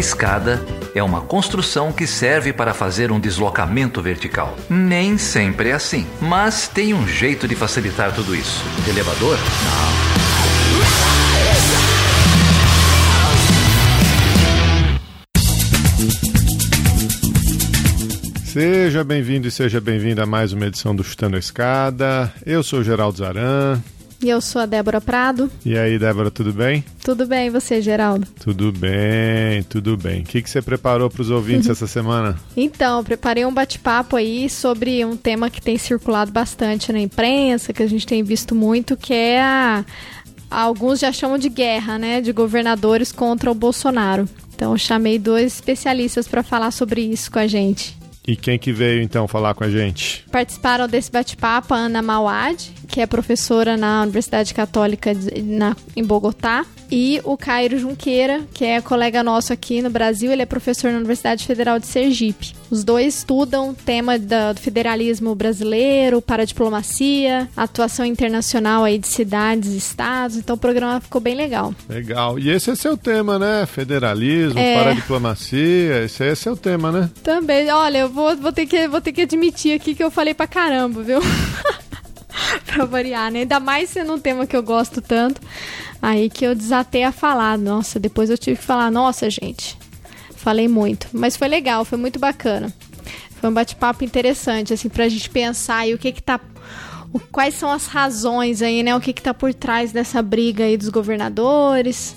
escada é uma construção que serve para fazer um deslocamento vertical. Nem sempre é assim, mas tem um jeito de facilitar tudo isso. elevador? Não. Seja bem-vindo e seja bem-vinda a mais uma edição do Chutando a Escada. Eu sou Geraldo Zaran. E eu sou a Débora Prado. E aí, Débora, tudo bem? Tudo bem, e você, Geraldo? Tudo bem, tudo bem. O que, que você preparou para os ouvintes essa semana? Então, preparei um bate-papo aí sobre um tema que tem circulado bastante na imprensa, que a gente tem visto muito, que é a. Alguns já chamam de guerra, né? De governadores contra o Bolsonaro. Então, eu chamei dois especialistas para falar sobre isso com a gente. E quem que veio então falar com a gente? Participaram desse bate-papo Ana Mauad, que é professora na Universidade Católica de, na, em Bogotá, e o Cairo Junqueira, que é colega nosso aqui no Brasil, ele é professor na Universidade Federal de Sergipe. Os dois estudam tema da, do federalismo brasileiro, para a diplomacia, atuação internacional aí de cidades e estados, então o programa ficou bem legal. Legal. E esse é seu tema, né? Federalismo, é... para a diplomacia, esse é seu tema, né? Também. Olha, eu vou, vou, ter que, vou ter que admitir aqui que eu falei pra caramba, viu? pra variar, né? Ainda mais sendo um tema que eu gosto tanto. Aí que eu desatei a falar. Nossa, depois eu tive que falar, nossa, gente. Falei muito. Mas foi legal, foi muito bacana. Foi um bate-papo interessante, assim, pra gente pensar aí o que que tá. O, quais são as razões aí, né? O que que tá por trás dessa briga aí dos governadores?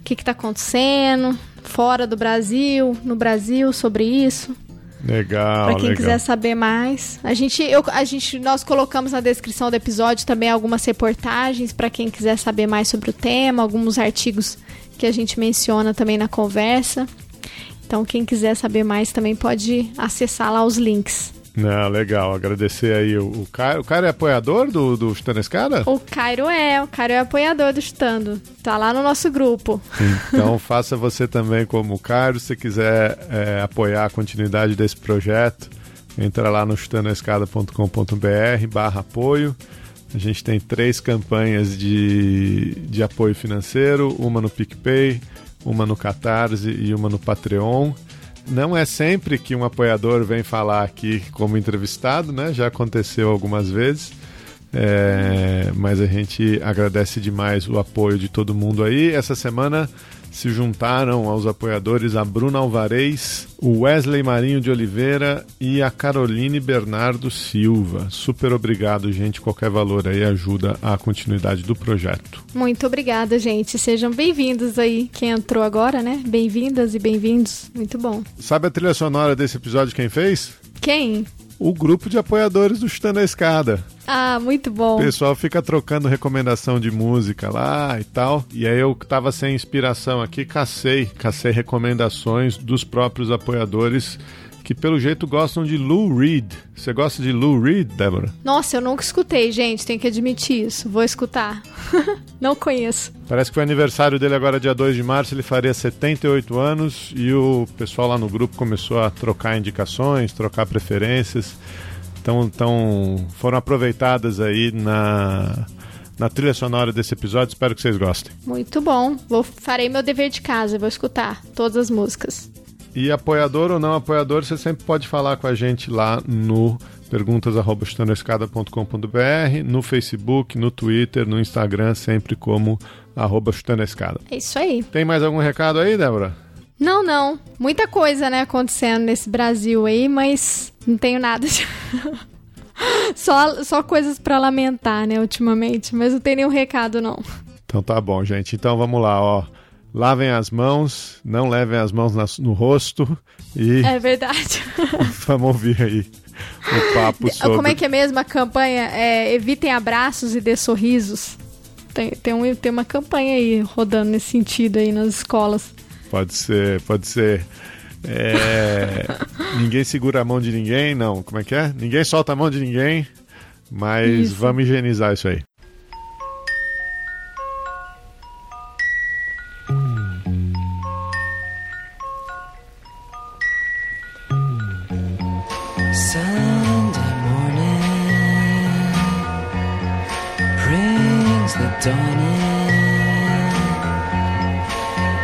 O que que tá acontecendo fora do Brasil, no Brasil, sobre isso? Legal. Para quem legal. quiser saber mais, a gente, eu, a gente, nós colocamos na descrição do episódio também algumas reportagens para quem quiser saber mais sobre o tema, alguns artigos que a gente menciona também na conversa. Então, quem quiser saber mais também pode acessar lá os links. Não, legal. Agradecer aí o, o Cairo. O Cairo é apoiador do, do Chutando Escada? O Cairo é. O Cairo é apoiador do Chutando. Tá lá no nosso grupo. Então faça você também como o Cairo. Se quiser é, apoiar a continuidade desse projeto, entra lá no chutandoescada.com.br barra apoio. A gente tem três campanhas de, de apoio financeiro, uma no PicPay, uma no Catarse e uma no Patreon. Não é sempre que um apoiador vem falar aqui como entrevistado, né? Já aconteceu algumas vezes. É, mas a gente agradece demais o apoio de todo mundo aí. Essa semana se juntaram aos apoiadores a Bruna Alvarez, o Wesley Marinho de Oliveira e a Caroline Bernardo Silva. Super obrigado, gente. Qualquer valor aí ajuda a continuidade do projeto. Muito obrigada, gente. Sejam bem-vindos aí. Quem entrou agora, né? Bem-vindas e bem-vindos. Muito bom. Sabe a trilha sonora desse episódio quem fez? Quem? O grupo de apoiadores do Chutando a Escada. Ah, muito bom. O pessoal fica trocando recomendação de música lá e tal. E aí eu tava sem inspiração aqui, cacei, cacei recomendações dos próprios apoiadores que pelo jeito gostam de Lou Reed. Você gosta de Lou Reed, Débora? Nossa, eu nunca escutei, gente, tenho que admitir isso. Vou escutar. Não conheço. Parece que foi aniversário dele agora dia 2 de março, ele faria 78 anos e o pessoal lá no grupo começou a trocar indicações, trocar preferências. Então, então foram aproveitadas aí na na trilha sonora desse episódio. Espero que vocês gostem. Muito bom. Vou farei meu dever de casa, vou escutar todas as músicas. E apoiador ou não apoiador, você sempre pode falar com a gente lá no perguntas@chutandoescada.com.br, no Facebook, no Twitter, no Instagram, sempre como arroba escada. É isso aí. Tem mais algum recado aí, Débora? Não, não. Muita coisa, né, acontecendo nesse Brasil aí, mas não tenho nada de... só, só coisas para lamentar, né, ultimamente, mas não tem nenhum recado, não. Então tá bom, gente. Então vamos lá, ó. Lavem as mãos, não levem as mãos no rosto e. É verdade. Vamos ouvir aí o papo sobre. Como é que é mesmo a campanha? É, evitem abraços e dê sorrisos. Tem, tem, um, tem uma campanha aí rodando nesse sentido aí nas escolas. Pode ser, pode ser. É, ninguém segura a mão de ninguém, não. Como é que é? Ninguém solta a mão de ninguém, mas isso. vamos higienizar isso aí.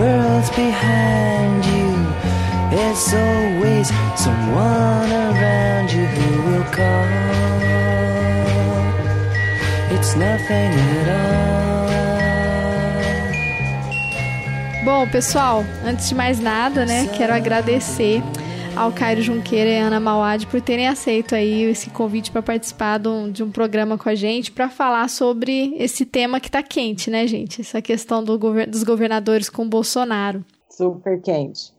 world's behind you. There's always someone around you who will call. It's nothing at all. Bom, pessoal, antes de mais nada, né, quero agradecer ao Cairo Junqueira e Ana Mauad por terem aceito aí esse convite para participar de um, de um, programa com a gente para falar sobre esse tema que está quente, né, gente? Essa questão do gover dos governadores com Bolsonaro. Super quente.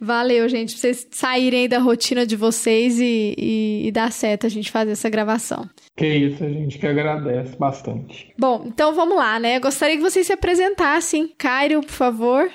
Valeu, gente, pra vocês saírem da rotina de vocês e, e, e dar certo a gente fazer essa gravação. Que isso, a gente que agradece bastante. Bom, então vamos lá, né? Eu gostaria que vocês se apresentassem. Cairo, por favor.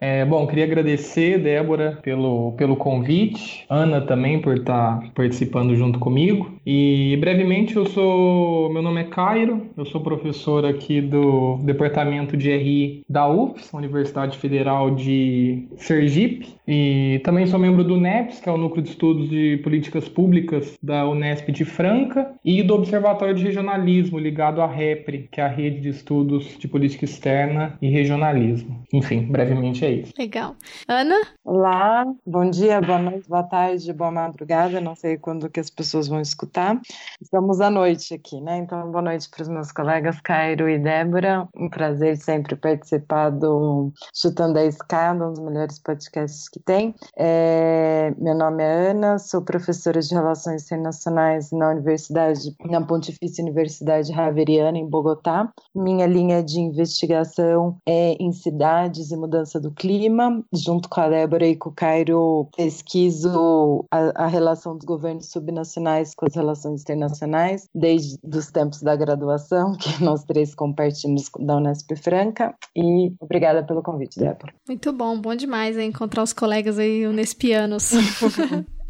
É, bom, queria agradecer, Débora, pelo, pelo convite, Ana também por estar tá participando junto comigo. E brevemente, eu sou. Meu nome é Cairo, eu sou professor aqui do Departamento de RI da UFS, Universidade Federal de Sergipe, e também sou membro do NEPS, que é o Núcleo de Estudos de Políticas Públicas da Unesp de Franca, e do Observatório de Regionalismo, ligado à REPRE, que é a Rede de Estudos de Política Externa e Regionalismo. Enfim, brevemente é isso. Legal. Ana? Olá, bom dia, boa noite, boa tarde, boa madrugada. Não sei quando que as pessoas vão escutar. Estamos à noite aqui, né? Então, boa noite para os meus colegas Cairo e Débora. Um prazer sempre participar do Chutando a Escada, um dos melhores podcasts que tem. É... Meu nome é Ana, sou professora de Relações Internacionais na Universidade, na Pontifícia Universidade Javeriana, em Bogotá. Minha linha de investigação é em cidades e mudança do clima. Junto com a Débora e com o Cairo, pesquiso a, a relação dos governos subnacionais com as relações internacionais, desde os tempos da graduação, que nós três compartilhamos da Unesp Franca. E obrigada pelo convite, Débora. Muito bom, bom demais hein, encontrar os colegas aí unespianos.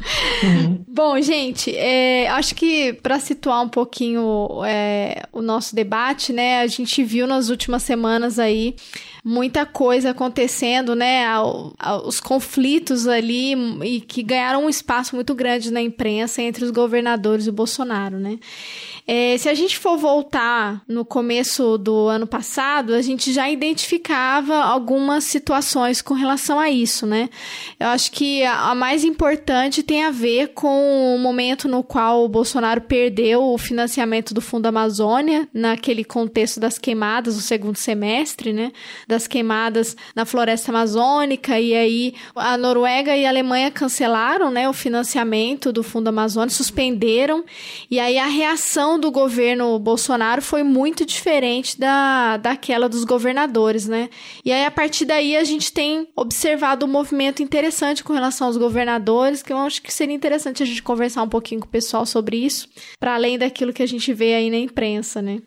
Bom, gente, é, acho que para situar um pouquinho é, o nosso debate, né, a gente viu nas últimas semanas aí muita coisa acontecendo, né, ao, ao, os conflitos ali e que ganharam um espaço muito grande na imprensa entre os governadores e o Bolsonaro, né. É, se a gente for voltar no começo do ano passado, a gente já identificava algumas situações com relação a isso, né? Eu acho que a, a mais importante tem a ver com o momento no qual o Bolsonaro perdeu o financiamento do Fundo Amazônia, naquele contexto das queimadas, no segundo semestre, né? Das queimadas na floresta amazônica, e aí a Noruega e a Alemanha cancelaram, né, o financiamento do Fundo Amazônia, suspenderam, e aí a reação do governo Bolsonaro foi muito diferente da, daquela dos governadores, né? E aí, a partir daí, a gente tem observado um movimento interessante com relação aos governadores, que eu acho que seria interessante a gente conversar um pouquinho com o pessoal sobre isso, para além daquilo que a gente vê aí na imprensa, né?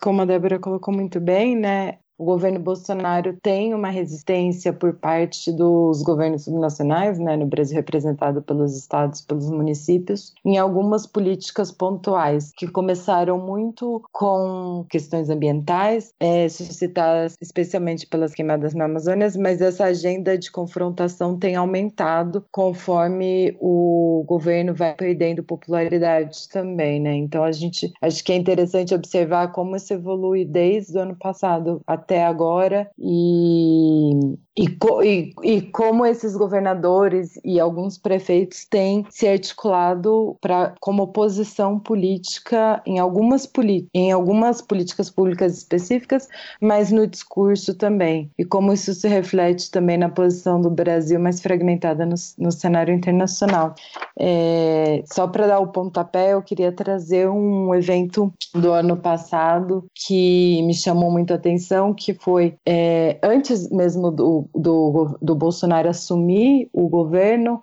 Como a Débora colocou muito bem, né? O governo Bolsonaro tem uma resistência por parte dos governos subnacionais, né, no Brasil representado pelos estados, pelos municípios, em algumas políticas pontuais que começaram muito com questões ambientais, é, suscitadas especialmente pelas queimadas na Amazônia, mas essa agenda de confrontação tem aumentado conforme o governo vai perdendo popularidade também, né? Então a gente acho que é interessante observar como isso evolui desde o ano passado até até agora e, e, e, e, como esses governadores e alguns prefeitos têm se articulado pra, como oposição política em algumas, em algumas políticas públicas específicas, mas no discurso também. E como isso se reflete também na posição do Brasil mais fragmentada no, no cenário internacional. É, só para dar o pontapé, eu queria trazer um evento do ano passado que me chamou muito a atenção, que foi é, antes mesmo do, do, do Bolsonaro assumir o governo,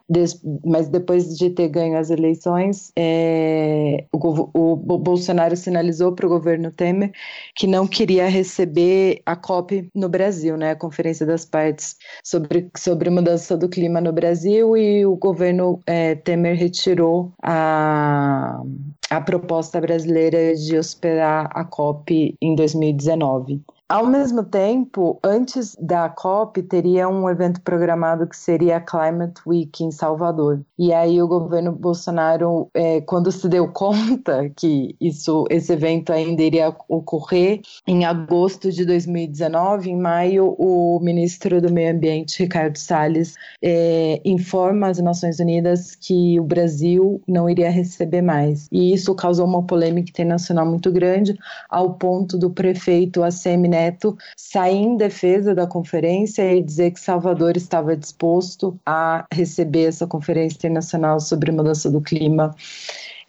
mas depois de ter ganho as eleições, é, o, o, o Bolsonaro sinalizou para o governo Temer que não queria receber a COP no Brasil, né, a Conferência das Partes sobre, sobre mudança do clima no Brasil, e o governo é, Temer retirou a, a proposta brasileira de hospedar a COP em 2019. Ao mesmo tempo, antes da COP, teria um evento programado que seria a Climate Week em Salvador. E aí o governo Bolsonaro, é, quando se deu conta que isso, esse evento ainda iria ocorrer em agosto de 2019, em maio, o ministro do Meio Ambiente, Ricardo Salles, é, informa às Nações Unidas que o Brasil não iria receber mais. E isso causou uma polêmica internacional muito grande, ao ponto do prefeito ACM Neto sair em defesa da conferência e dizer que Salvador estava disposto a receber essa conferência internacional sobre mudança do clima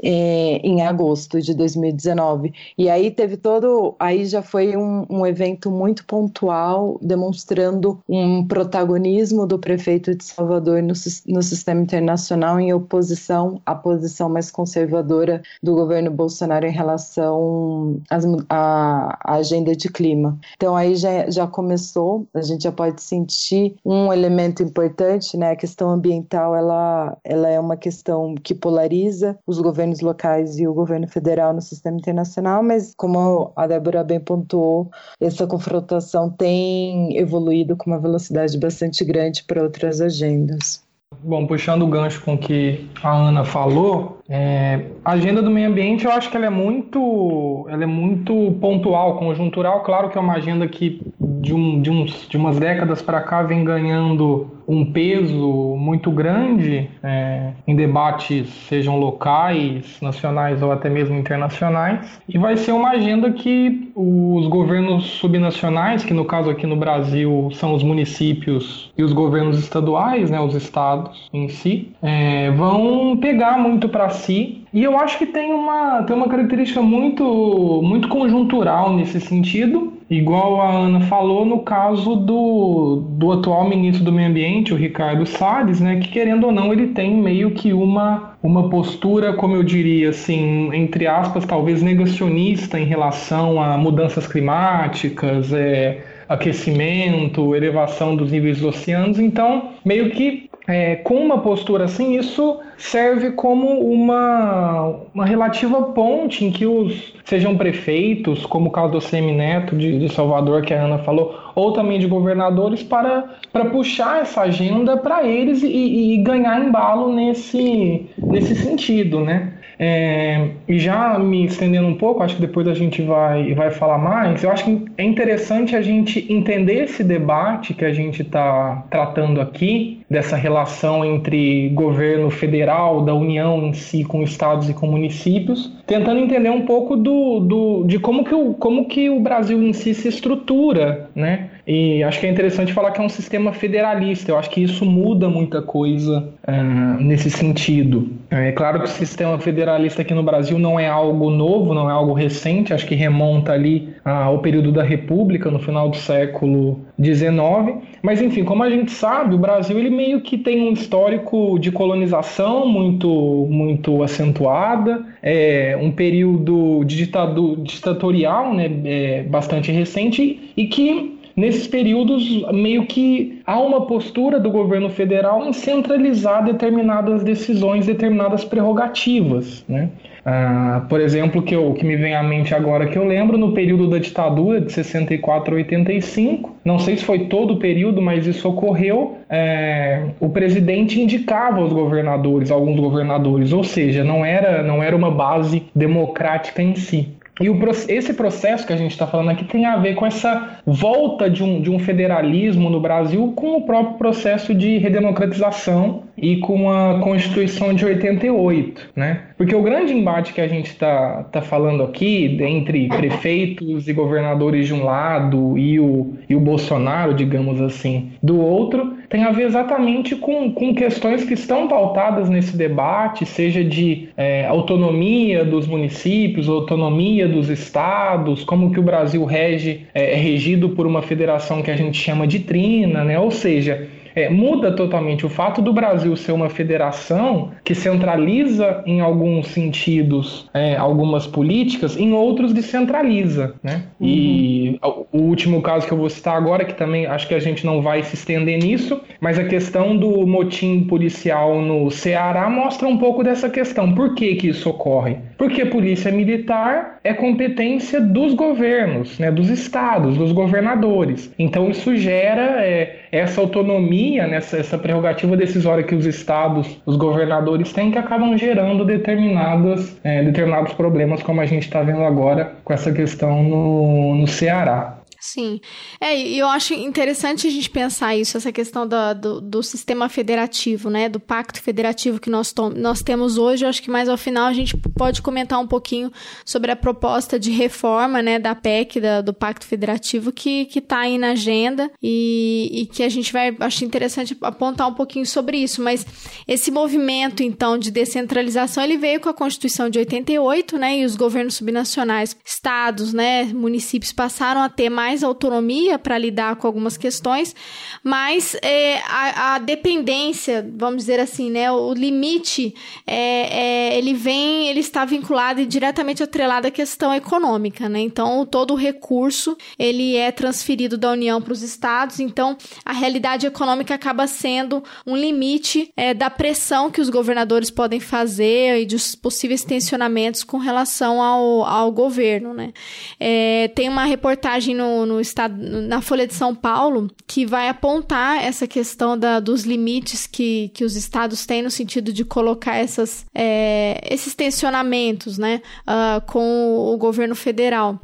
é, em agosto de 2019. E aí teve todo. Aí já foi um, um evento muito pontual, demonstrando um protagonismo do prefeito de Salvador no, no sistema internacional em oposição à posição mais conservadora do governo Bolsonaro em relação à, à agenda de clima. Então aí já, já começou, a gente já pode sentir um elemento importante, né? A questão ambiental ela, ela é uma questão que polariza os governos governos locais e o governo federal no sistema internacional, mas como a Débora bem pontuou, essa confrontação tem evoluído com uma velocidade bastante grande para outras agendas. Bom, puxando o gancho com o que a Ana falou, é, a agenda do meio ambiente eu acho que ela é muito, ela é muito pontual, conjuntural. Claro que é uma agenda que de, um, de, uns, de umas décadas para cá vem ganhando um peso muito grande é, em debates, sejam locais, nacionais ou até mesmo internacionais. E vai ser uma agenda que os governos subnacionais, que no caso aqui no Brasil são os municípios e os governos estaduais, né, os estados em si, é, vão pegar muito para si e eu acho que tem uma, tem uma característica muito, muito conjuntural nesse sentido, igual a Ana falou no caso do, do atual ministro do Meio Ambiente, o Ricardo Salles, né, que querendo ou não ele tem meio que uma, uma postura, como eu diria assim, entre aspas, talvez negacionista em relação a mudanças climáticas, é, aquecimento, elevação dos níveis dos oceanos. Então, meio que é, com uma postura assim, isso serve como uma, uma relativa ponte em que os sejam prefeitos, como o caso do Semineto de, de Salvador, que a Ana falou, ou também de governadores, para, para puxar essa agenda para eles e, e, ganhar embalo nesse, nesse sentido, né? É, e já me estendendo um pouco, acho que depois a gente vai, vai falar mais, eu acho que é interessante a gente entender esse debate que a gente está tratando aqui, dessa relação entre governo federal, da União em si, com estados e com municípios, tentando entender um pouco do, do, de como que, o, como que o Brasil em si se estrutura, né? E acho que é interessante falar que é um sistema federalista. Eu acho que isso muda muita coisa uh, nesse sentido. É claro que o sistema federalista aqui no Brasil não é algo novo, não é algo recente. Acho que remonta ali ao período da República, no final do século XIX. Mas enfim, como a gente sabe, o Brasil ele meio que tem um histórico de colonização muito, muito acentuada, é, um período ditado, ditatorial né, é, bastante recente e que nesses períodos meio que há uma postura do governo federal em centralizar determinadas decisões, determinadas prerrogativas, né? Ah, por exemplo, que, eu, que me vem à mente agora que eu lembro, no período da ditadura de 64 a 85, não sei se foi todo o período, mas isso ocorreu, é, o presidente indicava os governadores, alguns governadores, ou seja, não era, não era uma base democrática em si. E o, esse processo que a gente está falando aqui tem a ver com essa volta de um, de um federalismo no Brasil com o próprio processo de redemocratização e com a Constituição de 88, né? Porque o grande embate que a gente está tá falando aqui, entre prefeitos e governadores de um lado e o, e o Bolsonaro, digamos assim, do outro, tem a ver exatamente com, com questões que estão pautadas nesse debate, seja de é, autonomia dos municípios, autonomia dos estados, como que o Brasil rege, é, é regido por uma federação que a gente chama de trina, né? Ou seja, é, muda totalmente o fato do Brasil ser uma federação que centraliza em alguns sentidos é, algumas políticas, em outros descentraliza, né? Uhum. E o último caso que eu vou citar agora, que também acho que a gente não vai se estender nisso, mas a questão do motim policial no Ceará mostra um pouco dessa questão. Por que que isso ocorre? Porque a polícia militar é competência dos governos, né, dos estados, dos governadores. Então isso gera é, essa autonomia, nessa, essa prerrogativa decisória que os estados, os governadores têm, que acabam gerando determinadas, é, determinados problemas, como a gente está vendo agora com essa questão no, no Ceará. Sim. É, e eu acho interessante a gente pensar isso, essa questão do, do, do, sistema federativo, né? Do pacto federativo que nós, nós temos hoje. Eu acho que mais ao final a gente pode comentar um pouquinho sobre a proposta de reforma, né? Da PEC, da, do pacto federativo, que, que tá aí na agenda e, e que a gente vai, acho interessante apontar um pouquinho sobre isso. Mas esse movimento, então, de descentralização, ele veio com a Constituição de 88, né? E os governos subnacionais, estados, né? Municípios passaram a ter mais mais autonomia para lidar com algumas questões, mas é, a, a, dependência, vamos dizer assim, né, o limite, é, é, ele vem, ele está vinculado e diretamente atrelado à questão econômica, né? Então todo o recurso ele é transferido da União para os estados, então a realidade econômica acaba sendo um limite é, da pressão que os governadores podem fazer e dos possíveis tensionamentos com relação ao, ao governo, né? É, tem uma reportagem no, no estado, na Folha de São Paulo, que vai apontar essa questão da, dos limites que, que os estados têm no sentido de colocar essas, é, esses tensionamentos né, uh, com o governo federal.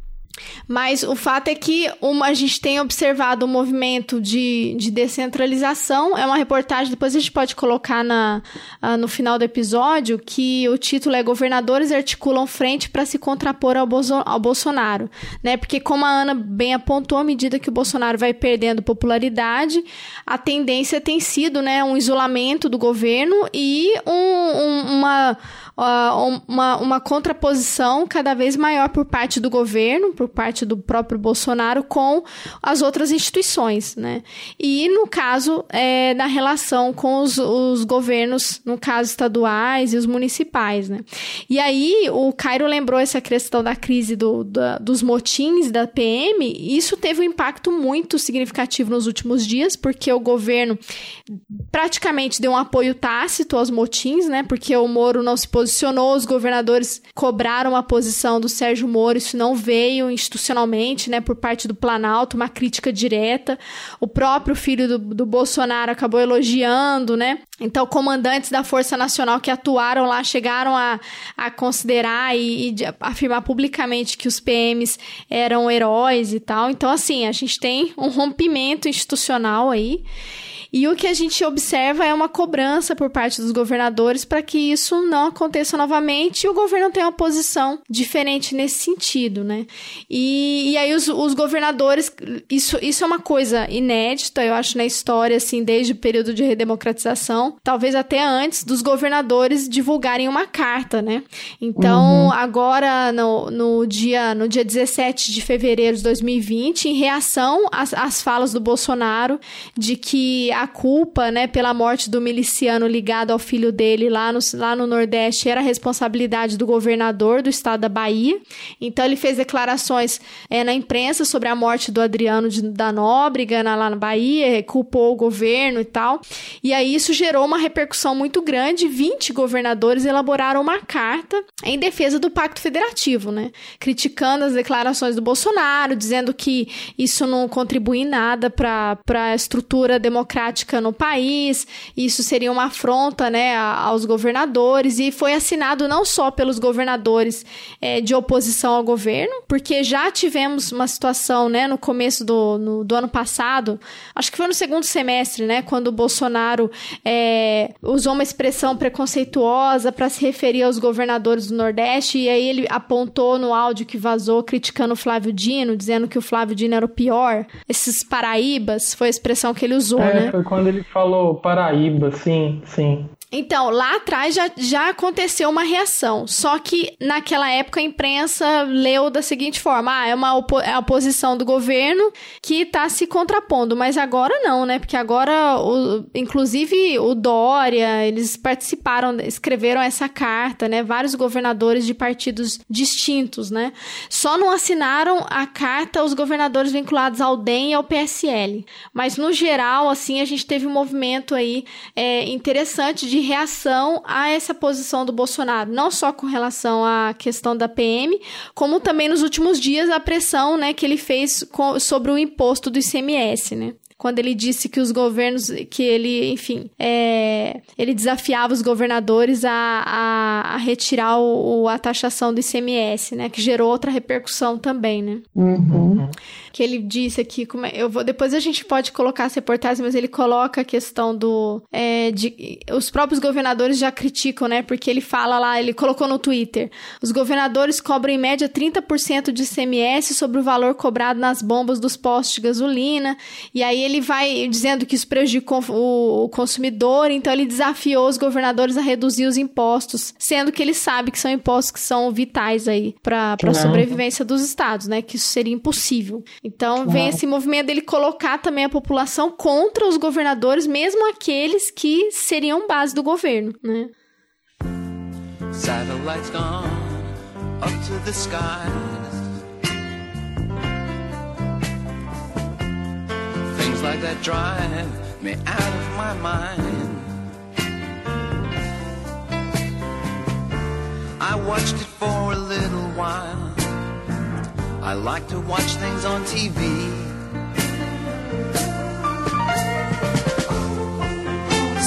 Mas o fato é que uma, a gente tem observado um movimento de, de descentralização. É uma reportagem, depois a gente pode colocar na, uh, no final do episódio, que o título é Governadores articulam frente para se contrapor ao, Bozo, ao Bolsonaro. Né? Porque, como a Ana bem apontou, à medida que o Bolsonaro vai perdendo popularidade, a tendência tem sido né, um isolamento do governo e um, um, uma uh, uma, uma contraposição cada vez maior por parte do governo, por parte do próprio Bolsonaro com as outras instituições, né? E no caso é, da relação com os, os governos, no caso estaduais e os municipais, né? E aí o Cairo lembrou essa questão da crise do, da, dos motins da PM, e isso teve um impacto muito significativo nos últimos dias, porque o governo praticamente deu um apoio tácito aos motins, né? Porque o Moro não se posicionou, os governadores cobraram a posição do Sérgio Moro, isso não veio institucionalmente, né, por parte do Planalto, uma crítica direta. O próprio filho do, do Bolsonaro acabou elogiando, né? Então, comandantes da Força Nacional que atuaram lá chegaram a, a considerar e, e afirmar publicamente que os PMs eram heróis e tal. Então, assim, a gente tem um rompimento institucional aí. E o que a gente observa é uma cobrança por parte dos governadores para que isso não aconteça novamente e o governo tenha uma posição diferente nesse sentido, né? E, e aí os, os governadores, isso, isso é uma coisa inédita, eu acho, na história, assim, desde o período de redemocratização, talvez até antes dos governadores divulgarem uma carta, né? Então, uhum. agora, no, no, dia, no dia 17 de fevereiro de 2020, em reação às, às falas do Bolsonaro de que a a culpa, né, pela morte do miliciano ligado ao filho dele lá no, lá no Nordeste era responsabilidade do governador do estado da Bahia. Então ele fez declarações é, na imprensa sobre a morte do Adriano de, da Nóbrega na, lá na Bahia, culpou o governo e tal. E aí isso gerou uma repercussão muito grande. 20 governadores elaboraram uma carta em defesa do Pacto Federativo, né? Criticando as declarações do Bolsonaro, dizendo que isso não contribui em nada para a estrutura democrática prática no país, isso seria uma afronta né, aos governadores, e foi assinado não só pelos governadores é, de oposição ao governo, porque já tivemos uma situação né, no começo do, no, do ano passado, acho que foi no segundo semestre, né, quando o Bolsonaro é, usou uma expressão preconceituosa para se referir aos governadores do Nordeste, e aí ele apontou no áudio que vazou criticando o Flávio Dino, dizendo que o Flávio Dino era o pior. Esses paraíbas, foi a expressão que ele usou, é, né? Foi quando ele falou Paraíba, sim, sim. Então, lá atrás já, já aconteceu uma reação. Só que naquela época a imprensa leu da seguinte forma: ah, é uma opo é a oposição do governo que está se contrapondo. Mas agora não, né? Porque agora, o, inclusive o Dória, eles participaram, escreveram essa carta, né? Vários governadores de partidos distintos, né? Só não assinaram a carta os governadores vinculados ao DEM e ao PSL. Mas no geral, assim, a gente teve um movimento aí é, interessante de reação a essa posição do Bolsonaro, não só com relação à questão da PM, como também nos últimos dias a pressão, né, que ele fez sobre o imposto do ICMS, né? Quando ele disse que os governos, que ele, enfim, é, ele desafiava os governadores a, a, a retirar o, a taxação do ICMS, né? Que gerou outra repercussão também, né? Uhum. Que ele disse aqui, como é, eu vou, depois a gente pode colocar as reportagens, mas ele coloca a questão do, é, de, os próprios governadores já criticam, né? Porque ele fala lá, ele colocou no Twitter, os governadores cobram em média 30% de ICMS sobre o valor cobrado nas bombas dos postos de gasolina, e aí ele ele vai dizendo que isso prejudica o consumidor, então ele desafiou os governadores a reduzir os impostos, sendo que ele sabe que são impostos que são vitais aí para a sobrevivência dos estados, né? Que isso seria impossível. Então vem esse movimento dele colocar também a população contra os governadores, mesmo aqueles que seriam base do governo, né? Satellites gone up to the sky. Like that drive me out of my mind. I watched it for a little while. I like to watch things on TV.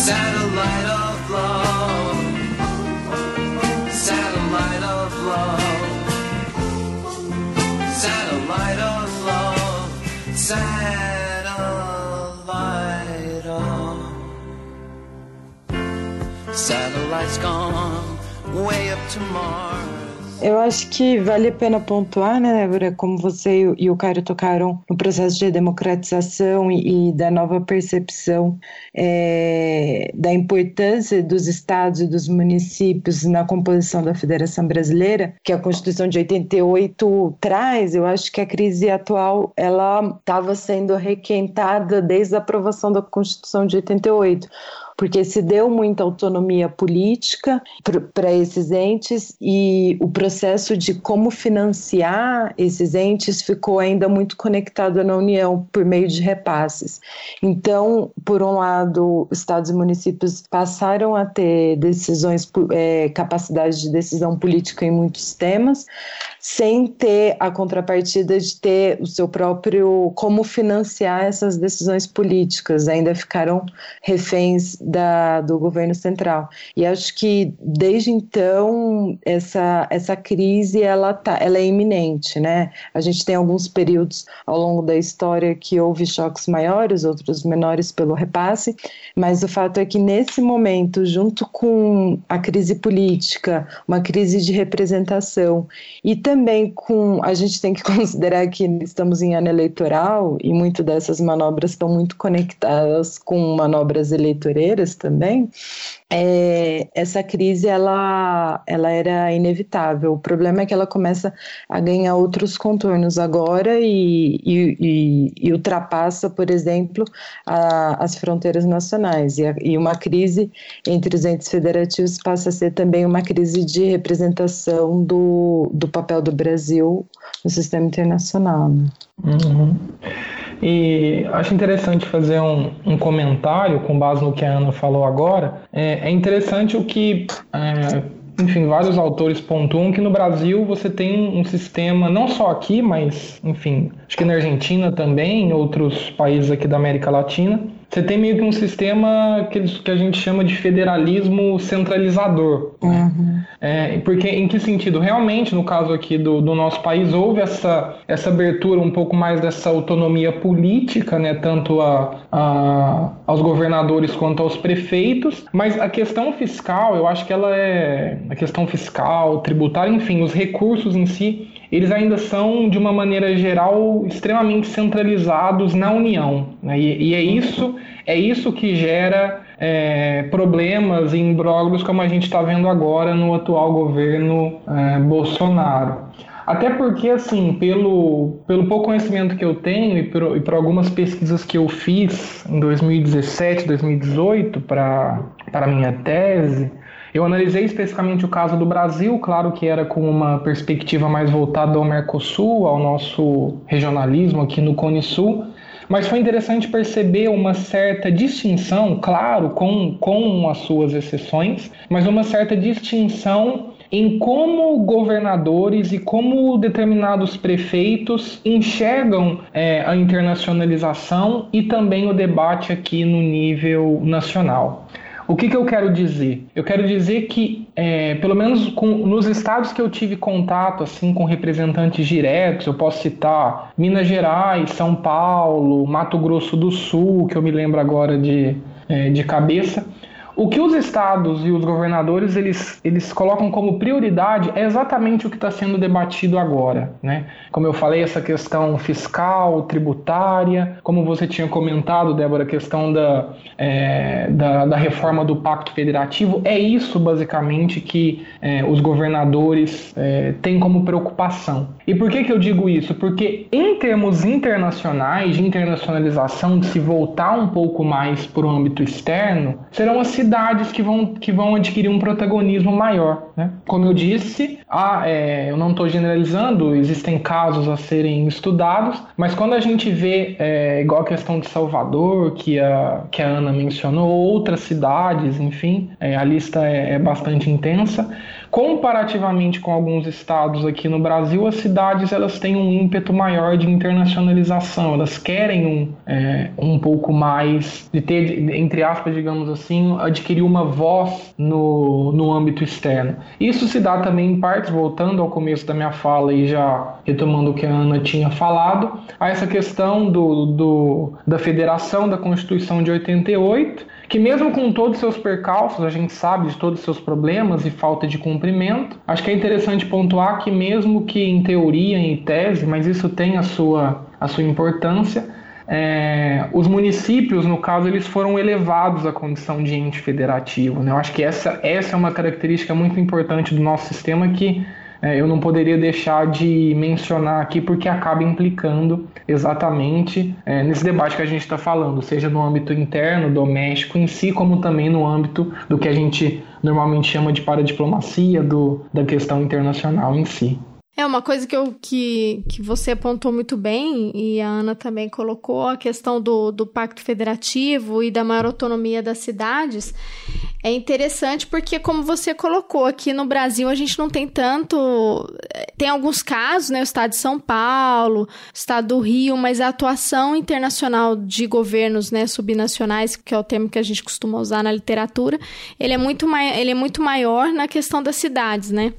Satellite of love. Satellite of love. Satellite of love. Satellite Eu acho que vale a pena pontuar, né, Débora, como você e o Caio tocaram no processo de democratização e, e da nova percepção é, da importância dos estados e dos municípios na composição da Federação Brasileira, que a Constituição de 88 traz. Eu acho que a crise atual ela estava sendo requentada desde a aprovação da Constituição de 88 porque se deu muita autonomia política para esses entes e o processo de como financiar esses entes ficou ainda muito conectado na União por meio de repasses. Então, por um lado, estados e municípios passaram a ter decisões, é, capacidade de decisão política em muitos temas, sem ter a contrapartida de ter o seu próprio como financiar essas decisões políticas, ainda ficaram reféns da, do governo central. E acho que desde então essa, essa crise ela, tá, ela é iminente, né? A gente tem alguns períodos ao longo da história que houve choques maiores, outros menores pelo repasse, mas o fato é que nesse momento, junto com a crise política, uma crise de representação e também com a gente tem que considerar que estamos em ano eleitoral e muito dessas manobras estão muito conectadas com manobras eleitoreiras também, é, essa crise ela, ela era inevitável. O problema é que ela começa a ganhar outros contornos agora e, e, e, e ultrapassa, por exemplo, a, as fronteiras nacionais. A, e, uma crise entre os entes federativos passa a ser também uma crise de representação do, do papel do Brasil no sistema internacional. Né? Uhum. E acho interessante fazer um, um, comentário com base no que a Ana falou agora. É, é interessante o que, é, enfim, vários autores pontuam que no Brasil você tem um sistema, não só aqui, mas, enfim, acho que na Argentina também, em outros países aqui da América Latina, você tem meio que um sistema que, que a gente chama de federalismo centralizador. Uhum. É, porque em que sentido? Realmente, no caso aqui do, do nosso país, houve essa, essa abertura um pouco mais dessa autonomia política, né, tanto a, a, aos governadores quanto aos prefeitos, mas a questão fiscal, eu acho que ela é. A questão fiscal, tributária, enfim, os recursos em si, eles ainda são, de uma maneira geral, extremamente centralizados na União. Né? E, e, é isso é isso que gera é, problemas e imbróglios como a gente está vendo agora no atual governo é, Bolsonaro. Até porque, assim, pelo, pelo pouco conhecimento que eu tenho e por, e por algumas pesquisas que eu fiz em 2017, 2018 para a minha tese, eu analisei especificamente o caso do Brasil, claro que era com uma perspectiva mais voltada ao Mercosul, ao nosso regionalismo aqui no Cone Sul, mas foi interessante perceber uma certa distinção, claro, com, com as suas exceções, mas uma certa distinção em como governadores e como determinados prefeitos enxergam é, a internacionalização e também o debate aqui no nível nacional. O que, que eu quero dizer? Eu quero dizer que, é, pelo menos com, nos estados que eu tive contato assim com representantes diretos, eu posso citar Minas Gerais, São Paulo, Mato Grosso do Sul, que eu me lembro agora de, é, de cabeça. O que os estados e os governadores eles, eles colocam como prioridade é exatamente o que está sendo debatido agora. Né? Como eu falei, essa questão fiscal, tributária, como você tinha comentado, Débora, a questão da, é, da, da, reforma do Pacto Federativo, é isso basicamente que é, os governadores é, têm como preocupação. E por que, que eu digo isso? Porque em termos internacionais, de internacionalização, de se voltar um pouco mais para o âmbito externo, serão as cidades que vão, que vão adquirir um protagonismo maior. Né? Como eu disse, há, é, eu não estou generalizando, existem casos a serem estudados, mas quando a gente vê, é, igual a questão de Salvador, que a, que a Ana mencionou, outras cidades, enfim, é, a lista é, é bastante intensa. Comparativamente com alguns estados aqui no Brasil, as cidades elas têm um ímpeto maior de internacionalização, elas querem um, é, um pouco mais de ter, entre aspas, digamos assim, adquirir uma voz no, no âmbito externo. Isso se dá também em partes, voltando ao começo da minha fala e já retomando o que a Ana tinha falado, a essa questão do, do da federação da Constituição de 88 que mesmo com todos os seus percalços, a gente sabe de todos os seus problemas e falta de cumprimento, acho que é interessante pontuar que mesmo que em teoria, em tese, mas isso tem a sua, a sua importância, é, os municípios, no caso, eles foram elevados à condição de ente federativo. Né? Eu acho que essa, essa é uma característica muito importante do nosso sistema que é, eu não poderia deixar de mencionar aqui porque acaba implicando exatamente é, nesse debate que a gente está falando, seja no âmbito interno, doméstico em si, como também no âmbito do que a gente normalmente chama de paradiplomacia, do, da questão internacional em si. É uma coisa que, eu, que, que você apontou muito bem, e a Ana também colocou, a questão do, do pacto federativo e da maior autonomia das cidades. É interessante porque, como você colocou, aqui no Brasil a gente não tem tanto. Eh, tem alguns casos, né? O estado de São Paulo, estado do Rio, mas a atuação internacional de governos né, subnacionais, que é o termo que a gente costuma usar na literatura, ele é muito, ele é muito maior na questão das cidades, né?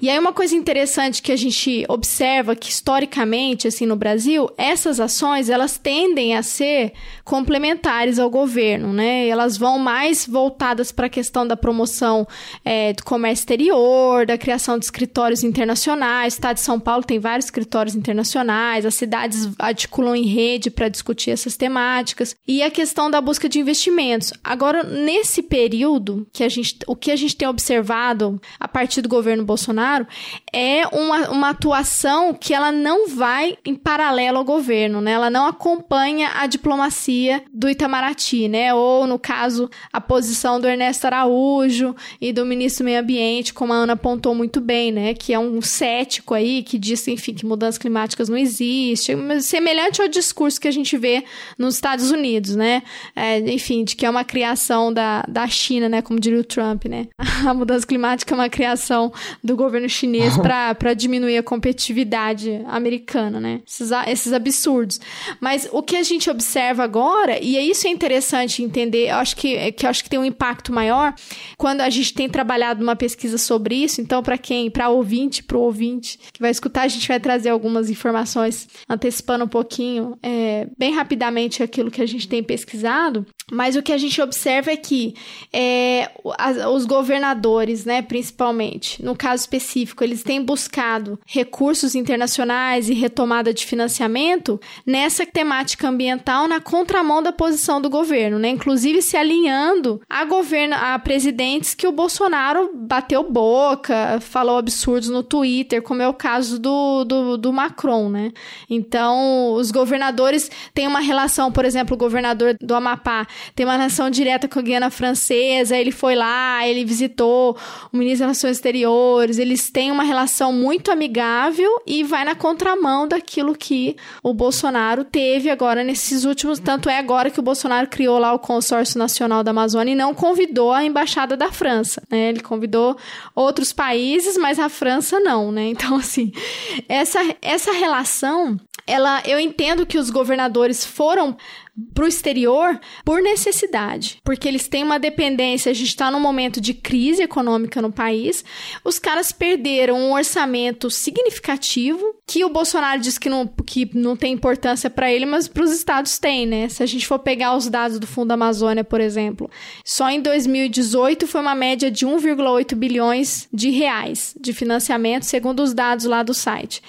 E aí, uma coisa interessante que a gente observa que historicamente, assim, no Brasil, essas ações elas tendem a ser complementares ao governo, né? Elas vão mais voltadas para a questão da promoção é, do comércio exterior, da criação de escritórios internacionais. O Estado de São Paulo tem vários escritórios internacionais, as cidades articulam em rede para discutir essas temáticas. E a questão da busca de investimentos. Agora, nesse período, que a gente, o que a gente tem observado a partir do governo Bolsonaro é uma, uma atuação que ela não vai em paralelo ao governo, né? Ela não acompanha a diplomacia do Itamaraty, né? Ou, no caso, a posição do Ernesto Araújo e do ministro do Meio Ambiente, como a Ana apontou muito bem, né? Que é um cético aí, que diz, enfim, que mudanças climáticas não existem, semelhante ao discurso que a gente vê nos Estados Unidos, né? É, enfim, de que é uma criação da, da China, né? Como diria o Trump, né? A mudança climática é uma criação do governo chinês para diminuir a competitividade americana, né? Esses, esses absurdos. Mas o que a gente observa agora, e isso é interessante entender, eu acho que, que eu acho que tem um impacto impacto maior quando a gente tem trabalhado uma pesquisa sobre isso. Então, para quem, para ouvinte, para o ouvinte que vai escutar, a gente vai trazer algumas informações antecipando um pouquinho, é, bem rapidamente aquilo que a gente tem pesquisado. Mas o que a gente observa é que é, os governadores, né, principalmente, no caso específico, eles têm buscado recursos internacionais e retomada de financiamento nessa temática ambiental na contramão da posição do governo, né? Inclusive se alinhando a governo, a presidentes que o Bolsonaro bateu boca, falou absurdos no Twitter, como é o caso do, do, do Macron, né? Então, os governadores têm uma relação, por exemplo, o governador do Amapá tem uma relação direta com a Guiana Francesa, ele foi lá, ele visitou o ministro das Relações Exteriores, eles têm uma relação muito amigável e vai na contramão daquilo que o Bolsonaro teve agora nesses últimos, tanto é agora que o Bolsonaro criou lá o Consórcio Nacional da Amazônia e não convidou a embaixada da França, né? Ele convidou outros países, mas a França não, né? Então assim, essa essa relação, ela eu entendo que os governadores foram para o exterior por necessidade, porque eles têm uma dependência. A gente está num momento de crise econômica no país. Os caras perderam um orçamento significativo que o Bolsonaro diz que não, que não tem importância para ele, mas para os estados tem, né? Se a gente for pegar os dados do Fundo Amazônia, por exemplo, só em 2018 foi uma média de 1,8 bilhões de reais de financiamento, segundo os dados lá do site.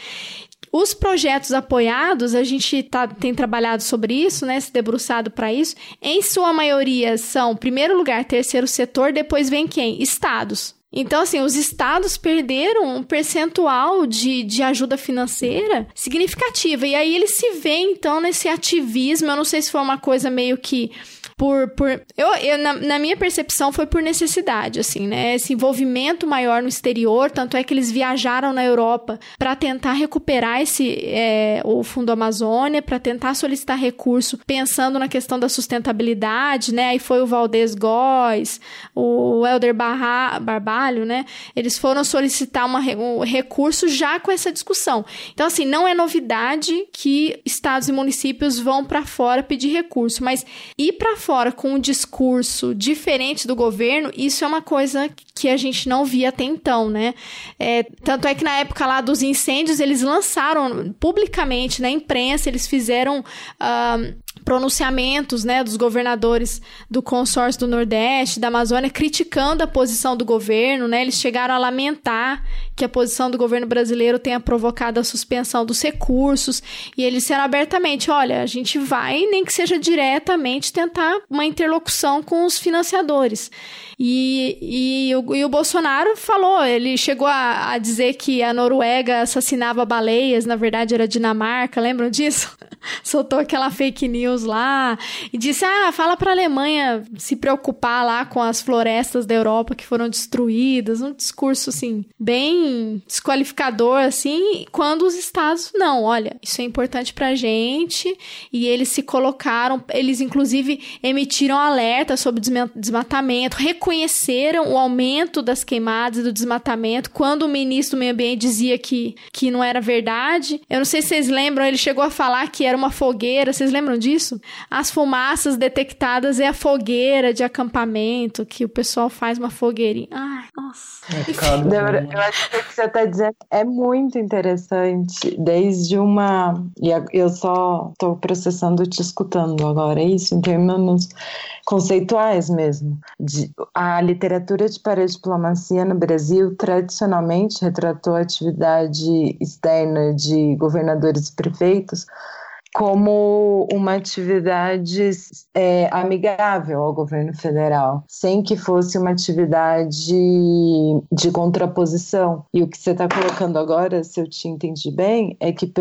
Os projetos apoiados, a gente tá, tem trabalhado sobre isso, né? Se debruçado para isso. Em sua maioria são, primeiro lugar, terceiro setor, depois vem quem? Estados. Então, assim, os estados perderam um percentual de, de ajuda financeira significativa. E aí eles se veem, então, nesse ativismo. Eu não sei se foi uma coisa meio que por. por eu, eu na, na, minha percepção, foi por necessidade, assim, né? Esse envolvimento maior no exterior, tanto é que eles viajaram na Europa para tentar recuperar esse é, o Fundo Amazônia, para tentar solicitar recurso, pensando na questão da sustentabilidade, né? Aí foi o Valdez Góes, o Helder Barra, Barbalho, né? Eles foram solicitar uma, um recurso já com essa discussão. Então, assim, não é novidade que estados e municípios vão para fora pedir recurso, mas ir para fora com um discurso diferente do governo, isso é uma coisa que a gente não via até então, né? É, tanto é que na época lá dos incêndios, eles lançaram publicamente na imprensa, eles fizeram. Uh, pronunciamentos né, dos governadores do consórcio do Nordeste, da Amazônia, criticando a posição do governo. Né? Eles chegaram a lamentar que a posição do governo brasileiro tenha provocado a suspensão dos recursos. E eles disseram abertamente: olha, a gente vai, nem que seja diretamente, tentar uma interlocução com os financiadores. E, e, o, e o Bolsonaro falou, ele chegou a, a, dizer que a Noruega assassinava baleias, na verdade era Dinamarca, lembram disso? Soltou aquela fake news lá e disse: ah, fala para a Alemanha se preocupar lá com as florestas da Europa que foram destruídas. Um discurso, assim, bem desqualificador, assim, quando os Estados, não, olha, isso é importante pra gente. E eles se colocaram, eles inclusive emitiram alerta sobre desmatamento, reconheceram o aumento das queimadas e do desmatamento quando o ministro do Meio Ambiente dizia que, que não era verdade. Eu não sei se vocês lembram, ele chegou a falar que era uma fogueira, vocês lembram disso? As fumaças detectadas é a fogueira de acampamento, que o pessoal faz uma fogueirinha. Ai, nossa. É eu acho que o que você está dizendo é muito interessante, desde uma. E eu só estou processando te escutando agora, é isso, em termos conceituais mesmo. De, a literatura de paradiplomacia no Brasil tradicionalmente retratou a atividade externa de governadores e prefeitos como uma atividade é, amigável ao governo federal, sem que fosse uma atividade de contraposição. E o que você está colocando agora, se eu te entendi bem, é que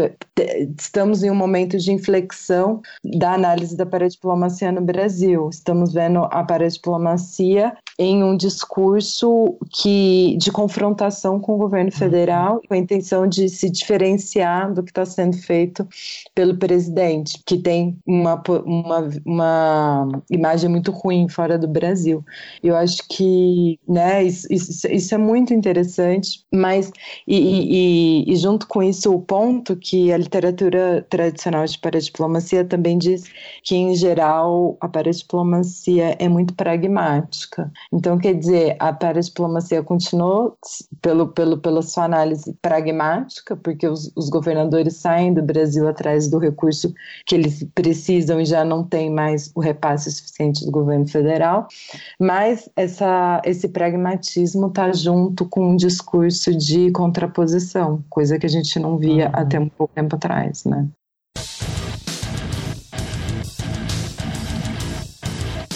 estamos em um momento de inflexão da análise da paradiplomacia no Brasil. Estamos vendo a paradiplomacia em um discurso que de confrontação com o governo federal, com a intenção de se diferenciar do que está sendo feito pelo presidente presidente, que tem uma, uma, uma imagem muito ruim fora do Brasil. Eu acho que né, isso, isso, isso é muito interessante, mas e, e, e, junto com isso o ponto que a literatura tradicional de paradiplomacia também diz que em geral a paradiplomacia é muito pragmática. Então, quer dizer, a paradiplomacia continuou pelo, pelo, pela sua análise pragmática, porque os, os governadores saem do Brasil atrás do recurso que eles precisam e já não tem mais o repasse suficiente do governo federal, mas essa, esse pragmatismo está junto com um discurso de contraposição, coisa que a gente não via uhum. até um pouco tempo atrás, né?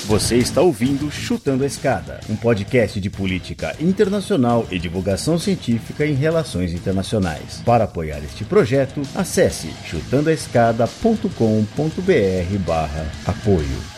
Você está ouvindo Chutando a Escada, um podcast de política internacional e divulgação científica em relações internacionais. Para apoiar este projeto, acesse chutandoaescada.com.br/apoio.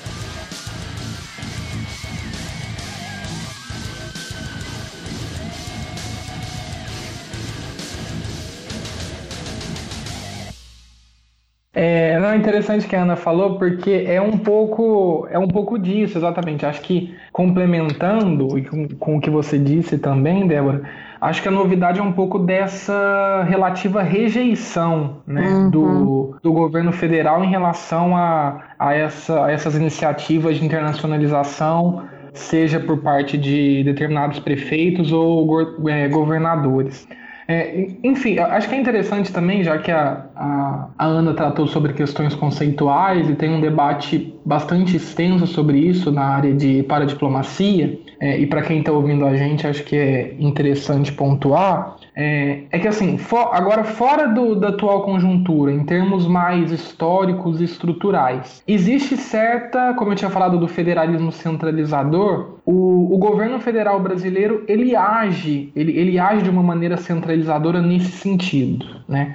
É, não, é interessante que a Ana falou, porque é um pouco é um pouco disso, exatamente. Acho que complementando e com, com o que você disse também, Débora, acho que a novidade é um pouco dessa relativa rejeição né, uhum. do, do governo federal em relação a, a, essa, a essas iniciativas de internacionalização, seja por parte de determinados prefeitos ou é, governadores. É, enfim, acho que é interessante também, já que a, a, a, Ana tratou sobre questões conceituais e tem um debate bastante extenso sobre isso na área de paradiplomacia, é, e para quem está ouvindo a gente, acho que é interessante pontuar, é, é que assim, for, agora fora do, da atual conjuntura, em termos mais históricos e estruturais, existe certa, como eu tinha falado do federalismo centralizador, o, o governo federal brasileiro ele age, ele, ele age de uma maneira centralizadora nesse sentido, né?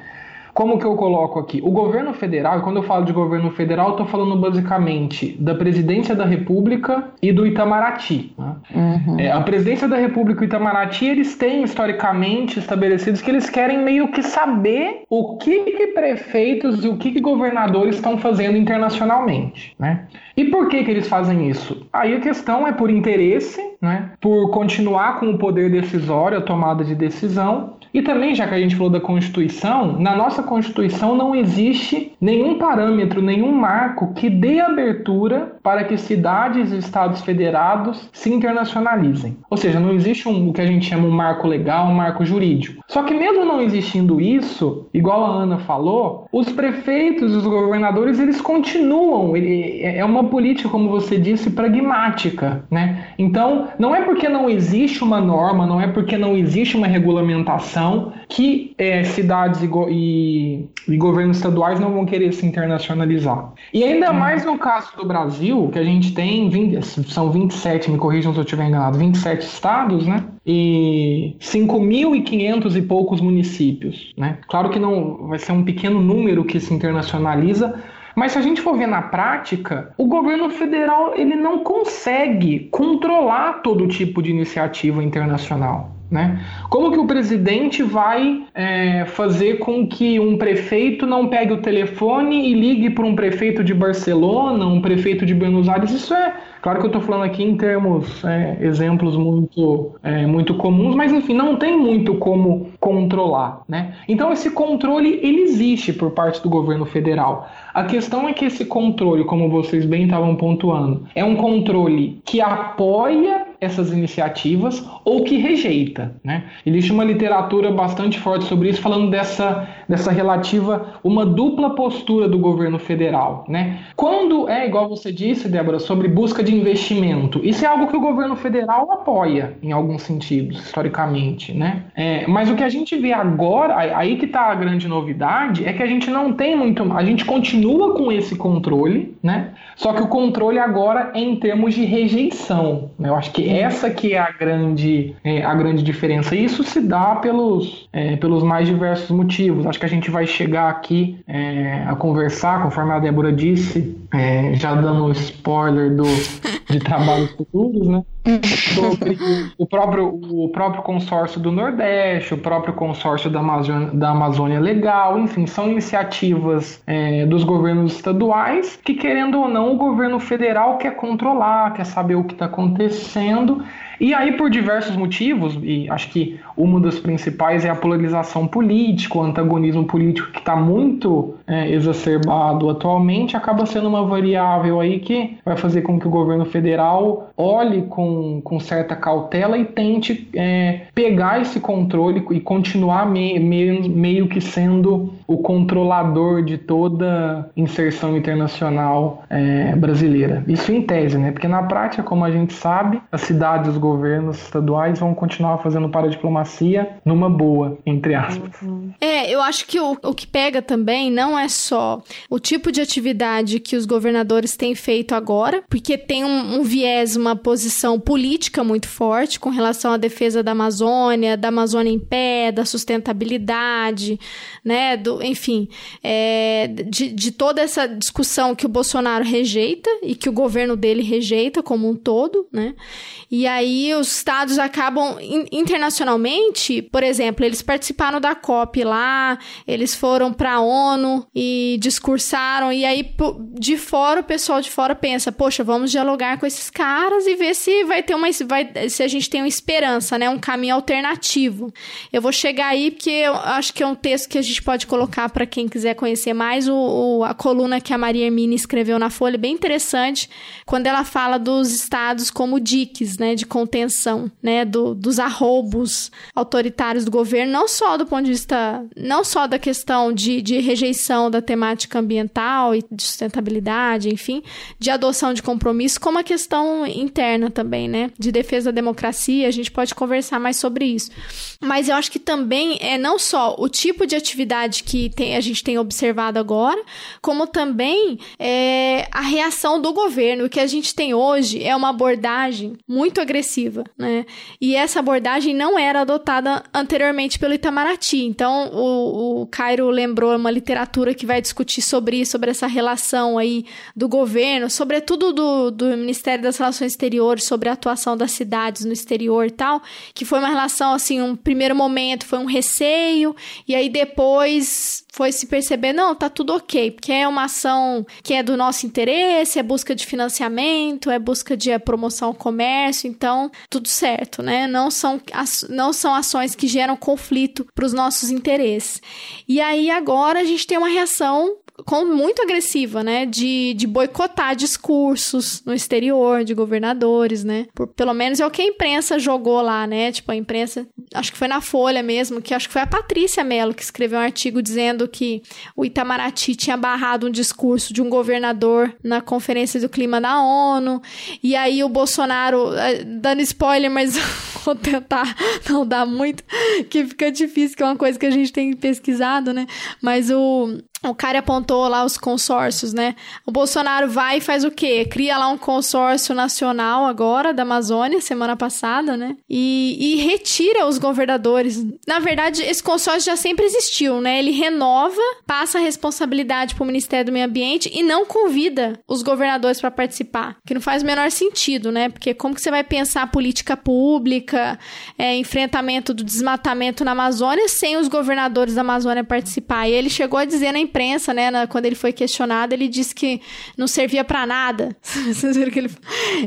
Como que eu coloco aqui? O governo federal, e quando eu falo de governo federal, estou falando basicamente da presidência da República e do Itamaraty. Né? Uhum. É, a presidência da República e o Itamaraty, eles têm historicamente estabelecidos que eles querem meio que saber o que, que prefeitos e o que, que governadores estão fazendo internacionalmente. Né? E por que, que eles fazem isso? Aí a questão é por interesse, né? por continuar com o poder decisório, a tomada de decisão, e também, já que a gente falou da Constituição, na nossa Constituição não existe nenhum parâmetro, nenhum marco que dê abertura para que cidades e estados federados se internacionalizem. Ou seja, não existe um, o que a gente chama um marco legal, um marco jurídico. Só que mesmo não existindo isso, igual a Ana falou, os prefeitos e os governadores eles continuam. Ele, é uma política, como você disse, pragmática, né? Então, não é porque não existe uma norma, não é porque não existe uma regulamentação que é, cidades e, go e, e, governos estaduais não vão querer se internacionalizar. E ainda mais no caso do Brasil, que a gente tem, 20, são 27, me corrijam se eu estiver enganado, 27 estados, né? E 5.500 e poucos municípios, né? Claro que não vai ser um pequeno número que se internacionaliza, mas se a gente for ver na prática, o governo federal ele não consegue controlar todo tipo de iniciativa internacional. Né? Como que o presidente vai é, fazer com que um prefeito não pegue o telefone e ligue para um prefeito de Barcelona, um prefeito de Buenos Aires? Isso é Claro que eu estou falando aqui em termos, é, exemplos muito, é, muito comuns, mas enfim, não tem muito como controlar, né? Então esse controle ele existe por parte do governo federal. A questão é que esse controle, como vocês bem estavam pontuando, é um controle que apoia essas iniciativas ou que rejeita. Né? Existe uma literatura bastante forte sobre isso, falando dessa, dessa relativa, uma dupla postura do governo federal. Né? Quando é, igual você disse, Débora, sobre busca de investimento, isso é algo que o governo federal apoia, em alguns sentidos, historicamente. Né? É, mas o que a gente vê agora, aí que está a grande novidade, é que a gente não tem muito. A gente continua com esse controle, né? só que o controle agora é em termos de rejeição. Né? Eu acho que essa que é a grande, é, a grande diferença. E isso se dá pelos, é, pelos mais diversos motivos. Acho que a gente vai chegar aqui é, a conversar, conforme a Débora disse, é, já dando spoiler do, de trabalhos futuros, né? Sobre o próprio, o próprio consórcio do Nordeste, o próprio consórcio da Amazônia, da Amazônia Legal, enfim, são iniciativas é, dos governos estaduais que, querendo ou não, o governo federal quer controlar, quer saber o que está acontecendo E aí, por diversos motivos, e acho que uma das principais é a polarização política, o antagonismo político que está muito é, exacerbado atualmente, acaba sendo uma variável aí que vai fazer com que o governo federal olhe com, com certa cautela e tente é, pegar esse controle e continuar me, me, meio que sendo o controlador de toda inserção internacional é, brasileira. Isso em tese, né? Porque na prática, como a gente sabe, as cidades, os governos estaduais vão continuar fazendo numa boa, entre aspas. É, eu acho que o, o que pega também não é só o tipo de atividade que os governadores têm feito agora, porque tem um, um viés, uma posição política muito forte com relação à defesa da Amazônia, da Amazônia em pé, da sustentabilidade, né? Do, enfim, é, de, de toda essa discussão que o Bolsonaro rejeita e que o governo dele rejeita como um todo, né? E aí os estados acabam internacionalmente, por exemplo, eles participaram da COP lá, eles foram para a ONU e discursaram e aí de fora o pessoal de fora pensa, poxa, vamos dialogar com esses caras e ver se vai ter uma vai, se a gente tem uma esperança, né, um caminho alternativo. Eu vou chegar aí porque eu acho que é um texto que a gente pode colocar para quem quiser conhecer mais o, o, a coluna que a Maria Hermine escreveu na Folha, bem interessante, quando ela fala dos estados como diques, né, de contenção, né, do, dos arroubos autoritários do governo, não só do ponto de vista, não só da questão de, de rejeição da temática ambiental e de sustentabilidade, enfim, de adoção de compromisso, como a questão interna também, né, de defesa da democracia, a gente pode conversar mais sobre isso. Mas eu acho que também é não só o tipo de atividade que tem, a gente tem observado agora, como também é, a reação do governo. O que a gente tem hoje é uma abordagem muito agressiva, né? E essa abordagem não era adotada anteriormente pelo Itamaraty. Então, o, o Cairo lembrou uma literatura que vai discutir sobre isso, sobre essa relação aí do governo, sobretudo do, do Ministério das Relações Exteriores, sobre a atuação das cidades no exterior e tal, que foi uma relação, assim, um primeiro momento foi um receio, e aí depois foi se perceber, não, tá tudo ok, porque é uma ação que é do nosso interesse, é busca de financiamento, é busca de promoção ao comércio, então tudo certo, né? Não são, não são ações que geram conflito para os nossos interesses. E aí agora a gente tem uma reação com, muito agressiva, né? De, de boicotar discursos no exterior de governadores, né? Por, pelo menos é o que a imprensa jogou lá, né? Tipo, a imprensa, acho que foi na Folha mesmo, que acho que foi a Patrícia Mello que escreveu um artigo dizendo que o Itamaraty tinha barrado um discurso de um governador na Conferência do Clima da ONU. E aí o Bolsonaro, eh, dando spoiler, mas vou tentar não dar muito, que fica difícil, que é uma coisa que a gente tem pesquisado, né? Mas o, o cara apontou lá os consórcios, né? O Bolsonaro vai e faz o quê? Cria lá um consórcio nacional agora da Amazônia, semana passada, né? E, e retira os governadores. Na verdade, esse consórcio já sempre existiu, né? Ele renova, passa a responsabilidade para o Ministério do Meio Ambiente e não convida os governadores para participar. Que não faz o menor sentido, né? Porque como que você vai pensar política pública, é, enfrentamento do desmatamento na Amazônia sem os governadores da Amazônia participar? E ele chegou a dizer na imprensa, né, na, quando ele foi questionado, ele disse que não servia para nada. Vocês viram que ele.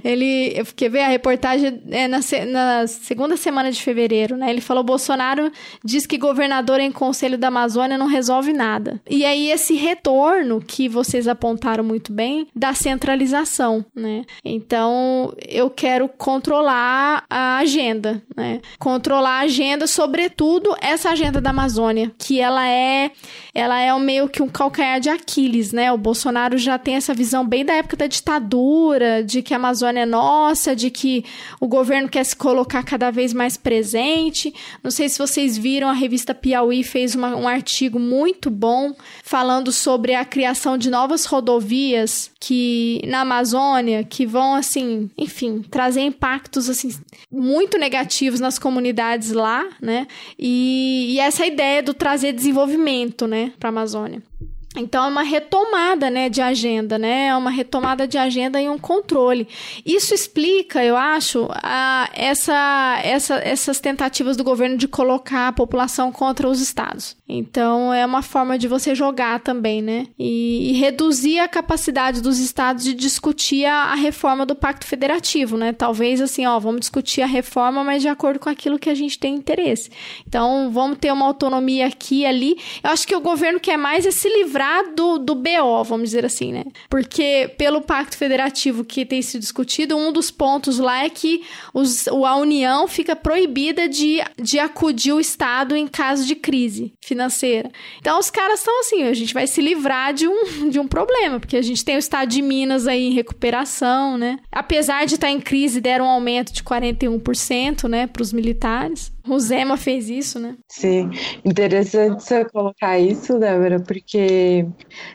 Ele. Quer ver? A reportagem é na, na segunda semana de fevereiro, né? Ele falou: Bolsonaro diz que governador em conselho da Amazônia não resolve nada. E aí, esse retorno que vocês apontaram muito bem da centralização, né? Então, eu quero controlar a agenda, né? Controlar a agenda, sobretudo essa agenda da Amazônia, que ela é, ela é o meio que que um calcanhar de Aquiles, né? O Bolsonaro já tem essa visão bem da época da ditadura, de que a Amazônia é nossa, de que o governo quer se colocar cada vez mais presente. Não sei se vocês viram, a revista Piauí fez uma, um artigo muito bom falando sobre a criação de novas rodovias que na Amazônia que vão assim, enfim, trazer impactos assim muito negativos nas comunidades lá, né? E, e essa ideia do trazer desenvolvimento, né, para a Amazônia. Então é uma retomada, né, de agenda, né? É uma retomada de agenda e um controle. Isso explica, eu acho, a, essa, essa, essas tentativas do governo de colocar a população contra os estados. Então é uma forma de você jogar também, né? E, e reduzir a capacidade dos estados de discutir a, a, reforma do Pacto Federativo, né? Talvez assim, ó, vamos discutir a reforma, mas de acordo com aquilo que a gente tem interesse. Então vamos ter uma autonomia aqui e ali. Eu acho que o governo quer mais é se livrar livrar do, do BO, vamos dizer assim, né? Porque pelo Pacto Federativo que tem sido discutido, um dos pontos lá é que os, a União fica proibida de, de acudir o Estado em caso de crise financeira. Então os caras estão assim, a gente vai se livrar de um, de um problema, porque a gente tem o Estado de Minas aí em recuperação, né? Apesar de estar em crise, deram um aumento de 41%, né, para os militares. O Zema fez isso, né? Sim, interessante você colocar isso, Débora, porque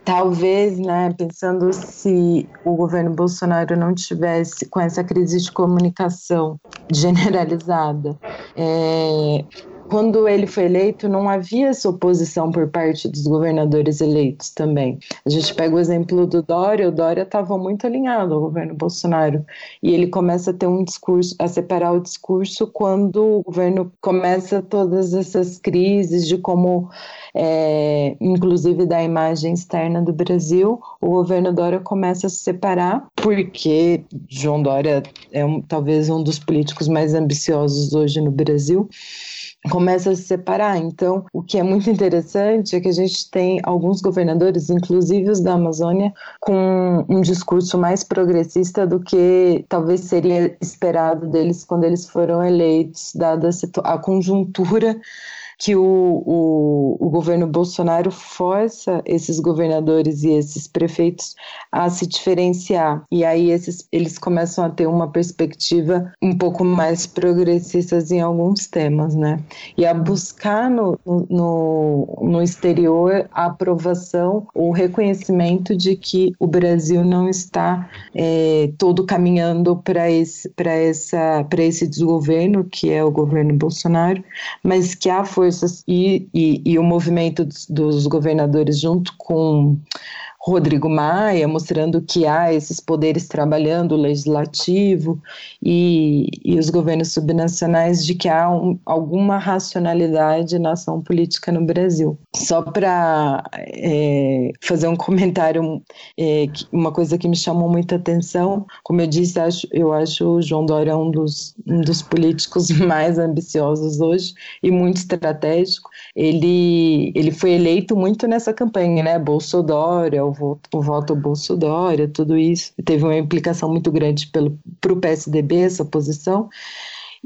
talvez, né, pensando se o governo Bolsonaro não tivesse com essa crise de comunicação generalizada, é, quando ele foi eleito, não havia essa oposição por parte dos governadores eleitos também. A gente pega o exemplo do Dória, o Dória estava muito alinhado ao governo Bolsonaro, e ele começa a ter um discurso, a separar o discurso quando o governo começa todas essas crises de como, é, inclusive da imagem externa do Brasil, o governo Dória começa a se separar, porque João Dória é um, talvez um dos políticos mais ambiciosos hoje no Brasil começa a se separar. Então, o que é muito interessante é que a gente tem alguns governadores, inclusive os da Amazônia, com um discurso mais progressista do que talvez seria esperado deles quando eles foram eleitos, dada a conjuntura que o, o, o governo Bolsonaro força esses governadores e esses prefeitos a se diferenciar. E aí esses, eles começam a ter uma perspectiva um pouco mais progressistas em alguns temas, né? E a buscar no, no, no exterior a aprovação, o reconhecimento de que o Brasil não está é, todo caminhando para esse, esse desgoverno, que é o governo Bolsonaro, mas que há forças e, e, e o movimento dos, dos governadores junto com Rodrigo Maia, mostrando que há esses poderes trabalhando, o legislativo e, e os governos subnacionais, de que há um, alguma racionalidade na ação política no Brasil. Só para é, fazer um comentário, é, uma coisa que me chamou muita atenção, como eu disse, acho, eu acho o João Dória um dos, um dos políticos mais ambiciosos hoje e muito estratégico. Ele, ele foi eleito muito nessa campanha, né? Bolsonaro, voto, o voto Bolso Dória, tudo isso. Teve uma implicação muito grande para o PSDB, essa posição.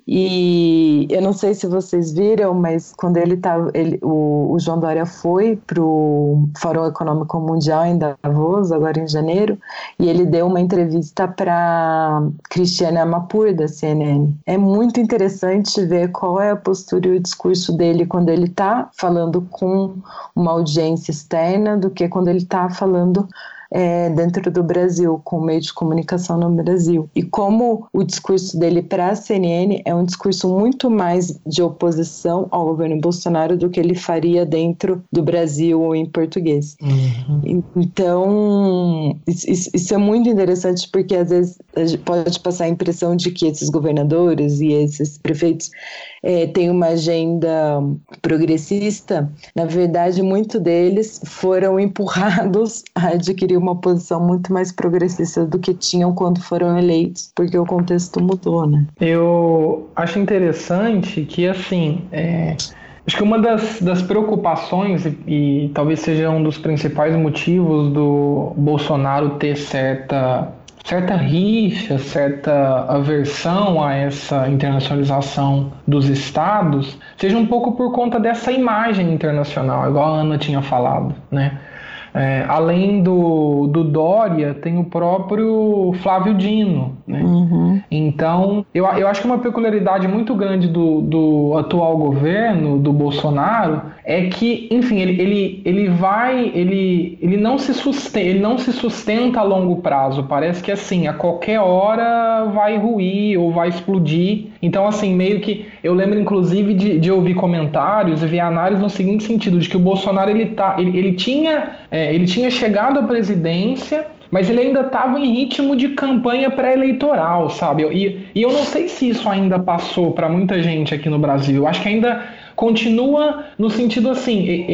E eu não sei se vocês viram, mas quando ele tá, ele, o, o João Dória foi para o Fórum Econômico Mundial em Davos, agora em janeiro, e ele deu uma entrevista para Cristiane Amapur, da CNN. É muito interessante ver qual é a postura e o discurso dele quando ele está falando com uma audiência externa do que quando ele está falando é, dentro do Brasil, com o meio de comunicação no Brasil. E como o discurso dele para a CNN é um discurso muito mais de oposição ao governo Bolsonaro do que ele faria dentro do Brasil ou em português. Uhum. Então, isso, isso, é muito interessante porque às vezes pode passar a impressão de que esses governadores e esses prefeitos é, têm uma agenda progressista. Na verdade, muitos deles foram empurrados a adquirir uma posição muito mais progressista do que tinham quando foram eleitos, porque o contexto mudou, né? Eu acho interessante que, assim, é, acho que uma das, das preocupações, e, e talvez seja um dos principais motivos do Bolsonaro ter certa certa rixa, certa aversão a essa internacionalização dos estados, seja um pouco por conta dessa imagem internacional, igual a Ana tinha falado, né? É, além do, do Dória, tem o próprio Flávio Dino. Né? Uhum. Então, eu, eu acho que uma peculiaridade muito grande do, do atual governo, do Bolsonaro, é que, enfim, ele, ele, ele vai, ele, ele, não se sustenta, ele não se sustenta a longo prazo. Parece que, assim, a qualquer hora vai ruir ou vai explodir. Então, assim, meio que. Eu lembro, inclusive, de, de ouvir comentários e ver análises no seguinte sentido: de que o Bolsonaro ele, tá, ele, ele tinha. É, ele tinha chegado à presidência mas ele ainda estava em ritmo de campanha pré-eleitoral, sabe? E, e eu não sei se isso ainda passou para muita gente aqui no Brasil. Eu acho que ainda continua no sentido assim, e,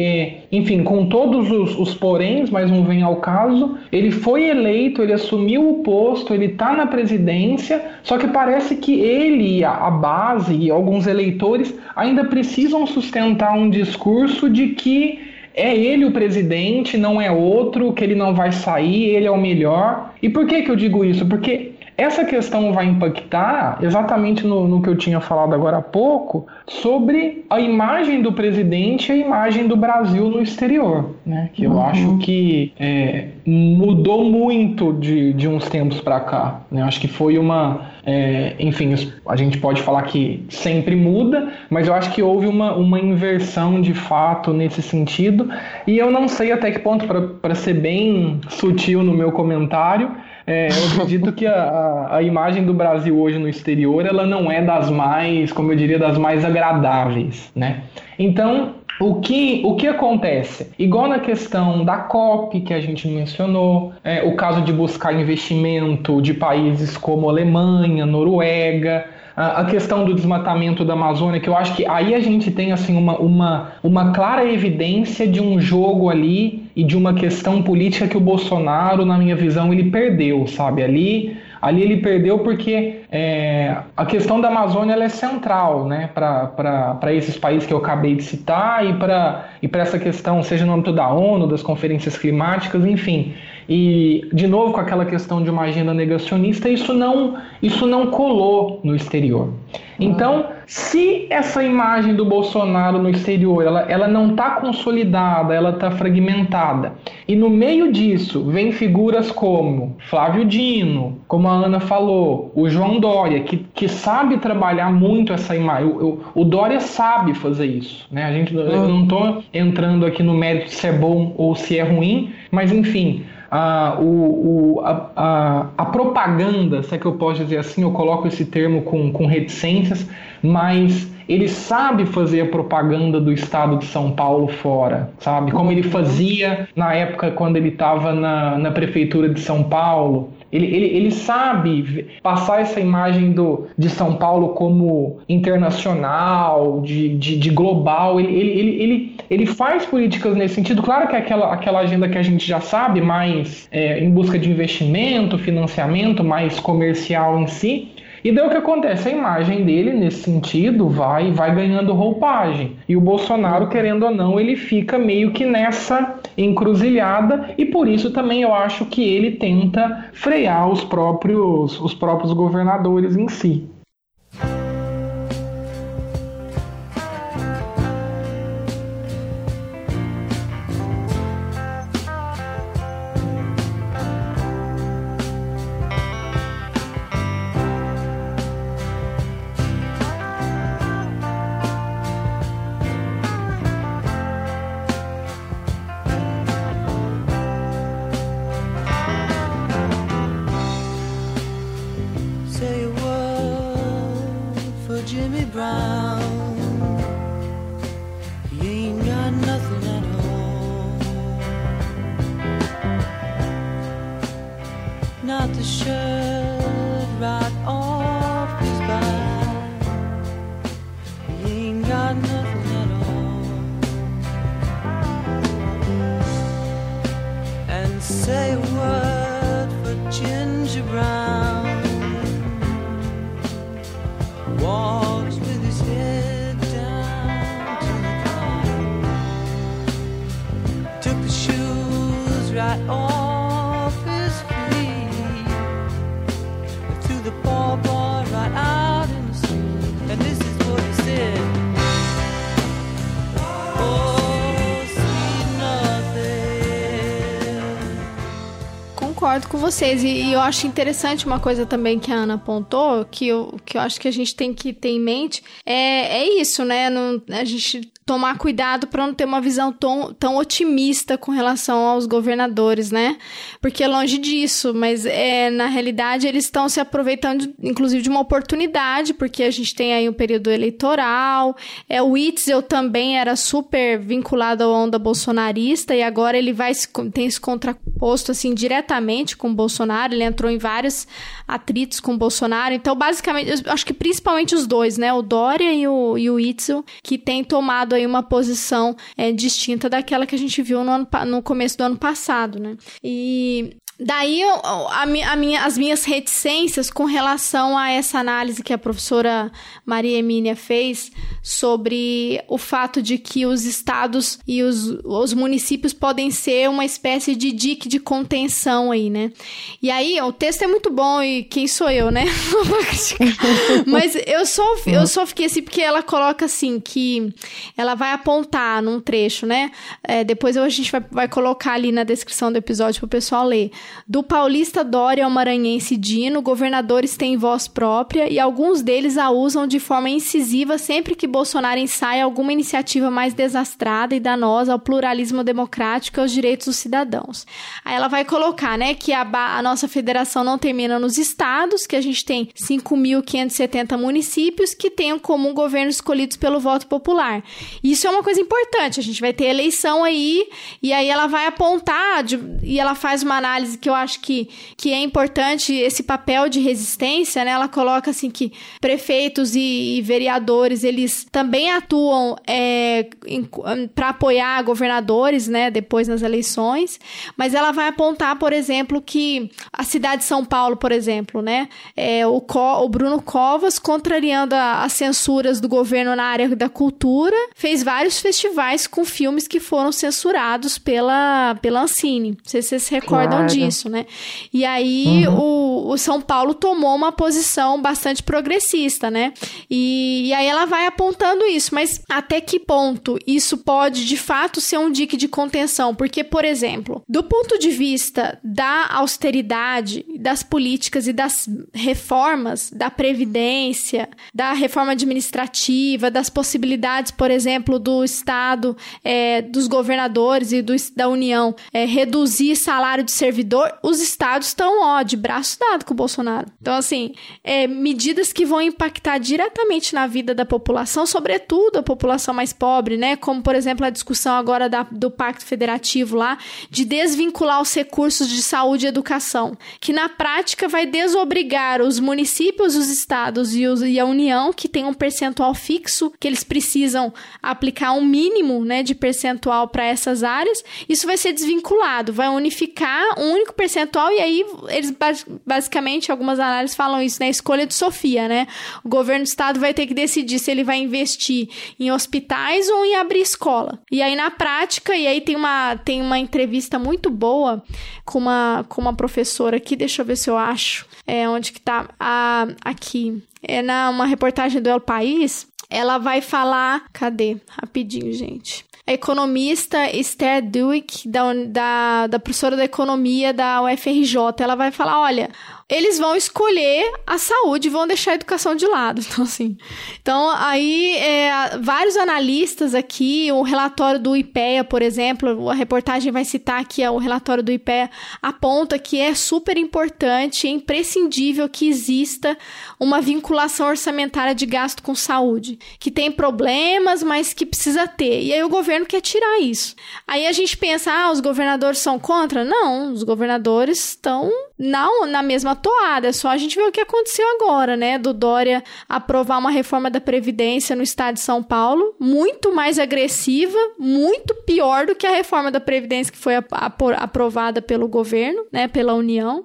e, enfim, com todos os, os poréns, mas não vem ao caso, ele foi eleito, ele assumiu o posto, ele está na presidência, só que parece que ele, a, a base e alguns eleitores ainda precisam sustentar um discurso de que é ele o presidente, não é outro, que ele não vai sair, ele é o melhor. E por que, que eu digo isso? Porque essa questão vai impactar exatamente no, no, que eu tinha falado agora há pouco sobre a imagem do presidente e a imagem do Brasil no exterior, né? Que eu uhum. acho que é, mudou muito de, de uns tempos para cá. Né? Acho que foi uma, é, enfim, a gente pode falar que sempre muda, mas eu acho que houve uma, uma inversão de fato nesse sentido. E eu não sei até que ponto, para ser bem sutil no meu comentário é, eu acredito que a, a, imagem do Brasil hoje no exterior ela não é das mais, como eu diria, das mais agradáveis, né? Então, o que, o que acontece? Igual na questão da COP que a gente mencionou, é, o caso de buscar investimento de países como Alemanha, Noruega, a questão do desmatamento da Amazônia, que eu acho que aí a gente tem assim uma, uma, uma clara evidência de um jogo ali e de uma questão política que o Bolsonaro, na minha visão, ele perdeu, sabe? Ali, ali ele perdeu porque é, a questão da Amazônia é central né, para esses países que eu acabei de citar e para e essa questão, seja no âmbito da ONU, das conferências climáticas, enfim. E, de novo, com aquela questão de uma agenda negacionista, isso não, isso não colou no exterior. Então, se essa imagem do Bolsonaro no exterior ela, ela não está consolidada, ela está fragmentada, e no meio disso vem figuras como Flávio Dino, como a Ana falou, o João Dória, que, que sabe trabalhar muito essa imagem. O, o, o Dória sabe fazer isso. Né? A gente, Eu não estou entrando aqui no mérito se é bom ou se é ruim, mas enfim, a, o, o, a, a, a, propaganda, se é que eu posso dizer assim, eu coloco esse termo com, com reticências, mas ele sabe fazer a propaganda do estado de São Paulo fora, sabe? Como ele fazia na época quando ele estava na, na prefeitura de São Paulo, ele, ele, ele sabe passar essa imagem do, de São Paulo como internacional, de, de, de global. Ele, ele, ele, ele, ele, faz políticas nesse sentido. Claro que é aquela, aquela agenda que a gente já sabe, mais é, em busca de investimento, financiamento, mais comercial em si. E daí o que acontece? A imagem dele, nesse sentido, vai, vai ganhando roupagem. E o Bolsonaro, querendo ou não, ele fica meio que nessa encruzilhada e por isso também eu acho que ele tenta frear os próprios, os próprios governadores em si. Vocês. E, e, eu acho interessante uma coisa também que a Ana apontou, que eu, que eu acho que a gente tem que ter em mente, é, é isso, né? Não, a gente tomar cuidado para não ter uma visão tão, tão otimista com relação aos governadores, né? Porque longe disso, mas é, na realidade eles estão se aproveitando, inclusive, de uma oportunidade, porque a gente tem aí um período eleitoral. É, o Itzel também era super vinculado à onda bolsonarista e agora ele vai tem se contraposto assim diretamente com o Bolsonaro. Ele entrou em vários atritos com o Bolsonaro. Então, basicamente, acho que principalmente os dois, né? O Dória e o, e o Itzel, que tem tomado aí uma posição é, distinta daquela que a gente viu no, ano, no começo do ano passado, né? E Daí a, a minha, as minhas reticências com relação a essa análise que a professora Maria Emília fez sobre o fato de que os estados e os, os municípios podem ser uma espécie de dique de contenção aí, né? E aí, o texto é muito bom e quem sou eu, né? Mas eu só, eu só fiquei assim porque ela coloca assim que ela vai apontar num trecho, né? É, depois a gente vai, vai colocar ali na descrição do episódio para o pessoal ler do paulista Dória ao maranhense Dino, governadores têm voz própria e alguns deles a usam de forma incisiva sempre que Bolsonaro ensaia alguma iniciativa mais desastrada e danosa ao pluralismo democrático e aos direitos dos cidadãos. Aí ela vai colocar, né, que a, a nossa federação não termina nos estados, que a gente tem 5.570 municípios que têm comum governos escolhidos pelo voto popular. Isso é uma coisa importante, a gente vai ter eleição aí, e aí ela vai apontar, de, e ela faz uma análise que eu acho que, que é importante esse papel de resistência, né? Ela coloca assim que prefeitos e, e vereadores eles também atuam é, para apoiar governadores, né? Depois nas eleições, mas ela vai apontar, por exemplo, que a cidade de São Paulo, por exemplo, né? É, o, Co, o Bruno Covas, contrariando as censuras do governo na área da cultura, fez vários festivais com filmes que foram censurados pela, pela Ancine. Não sei se vocês se recordam claro. disso isso, né? E aí uhum. o, o, São Paulo tomou uma posição bastante progressista, né? E, e, aí ela vai apontando isso, mas até que ponto isso pode de fato ser um dique de contenção? Porque, por exemplo, do ponto de vista da austeridade, das políticas e das reformas, da previdência, da reforma administrativa, das possibilidades, por exemplo, do Estado, é, dos governadores e do, da União é, reduzir salário de servidor os estados estão, ó, de braço dado com o Bolsonaro. Então, assim, é, medidas que vão impactar diretamente na vida da população, sobretudo a população mais pobre, né? Como, por exemplo, a discussão agora da, do Pacto Federativo lá, de desvincular os recursos de saúde e educação, que na prática vai desobrigar os municípios, os estados e, os, e a União, que tem um percentual fixo, que eles precisam aplicar um mínimo, né, de percentual para essas áreas. Isso vai ser desvinculado, vai unificar um único percentual, e aí eles basicamente, algumas análises falam isso, né? Escolha de Sofia, né? O governo do estado vai ter que decidir se ele vai investir em hospitais ou em abrir escola. E aí, na prática, e aí tem uma, tem uma entrevista muito boa com uma, com uma professora aqui, deixa eu ver se eu acho. É, onde que tá? Ah, aqui. É na uma reportagem do El País. Ela vai falar. Cadê? Rapidinho, gente a economista Esther Duick, da, da, da professora da economia da UFRJ. Ela vai falar: olha, eles vão escolher a saúde e vão deixar a educação de lado. Então, assim. Então, aí, é, vários analistas aqui, o relatório do IPEA, por exemplo, a reportagem vai citar aqui o relatório do IPEA, aponta que é super importante, é imprescindível que exista uma vinculação orçamentária de gasto com saúde, que tem problemas, mas que precisa ter. E aí o governo quer tirar isso. Aí a gente pensa, ah, os governadores são contra? Não, os governadores estão não na mesma toada. É só a gente ver o que aconteceu agora, né? Do Dória aprovar uma reforma da Previdência no estado de São Paulo, muito mais agressiva, muito pior do que a reforma da Previdência que foi aprovada pelo governo, né? Pela União.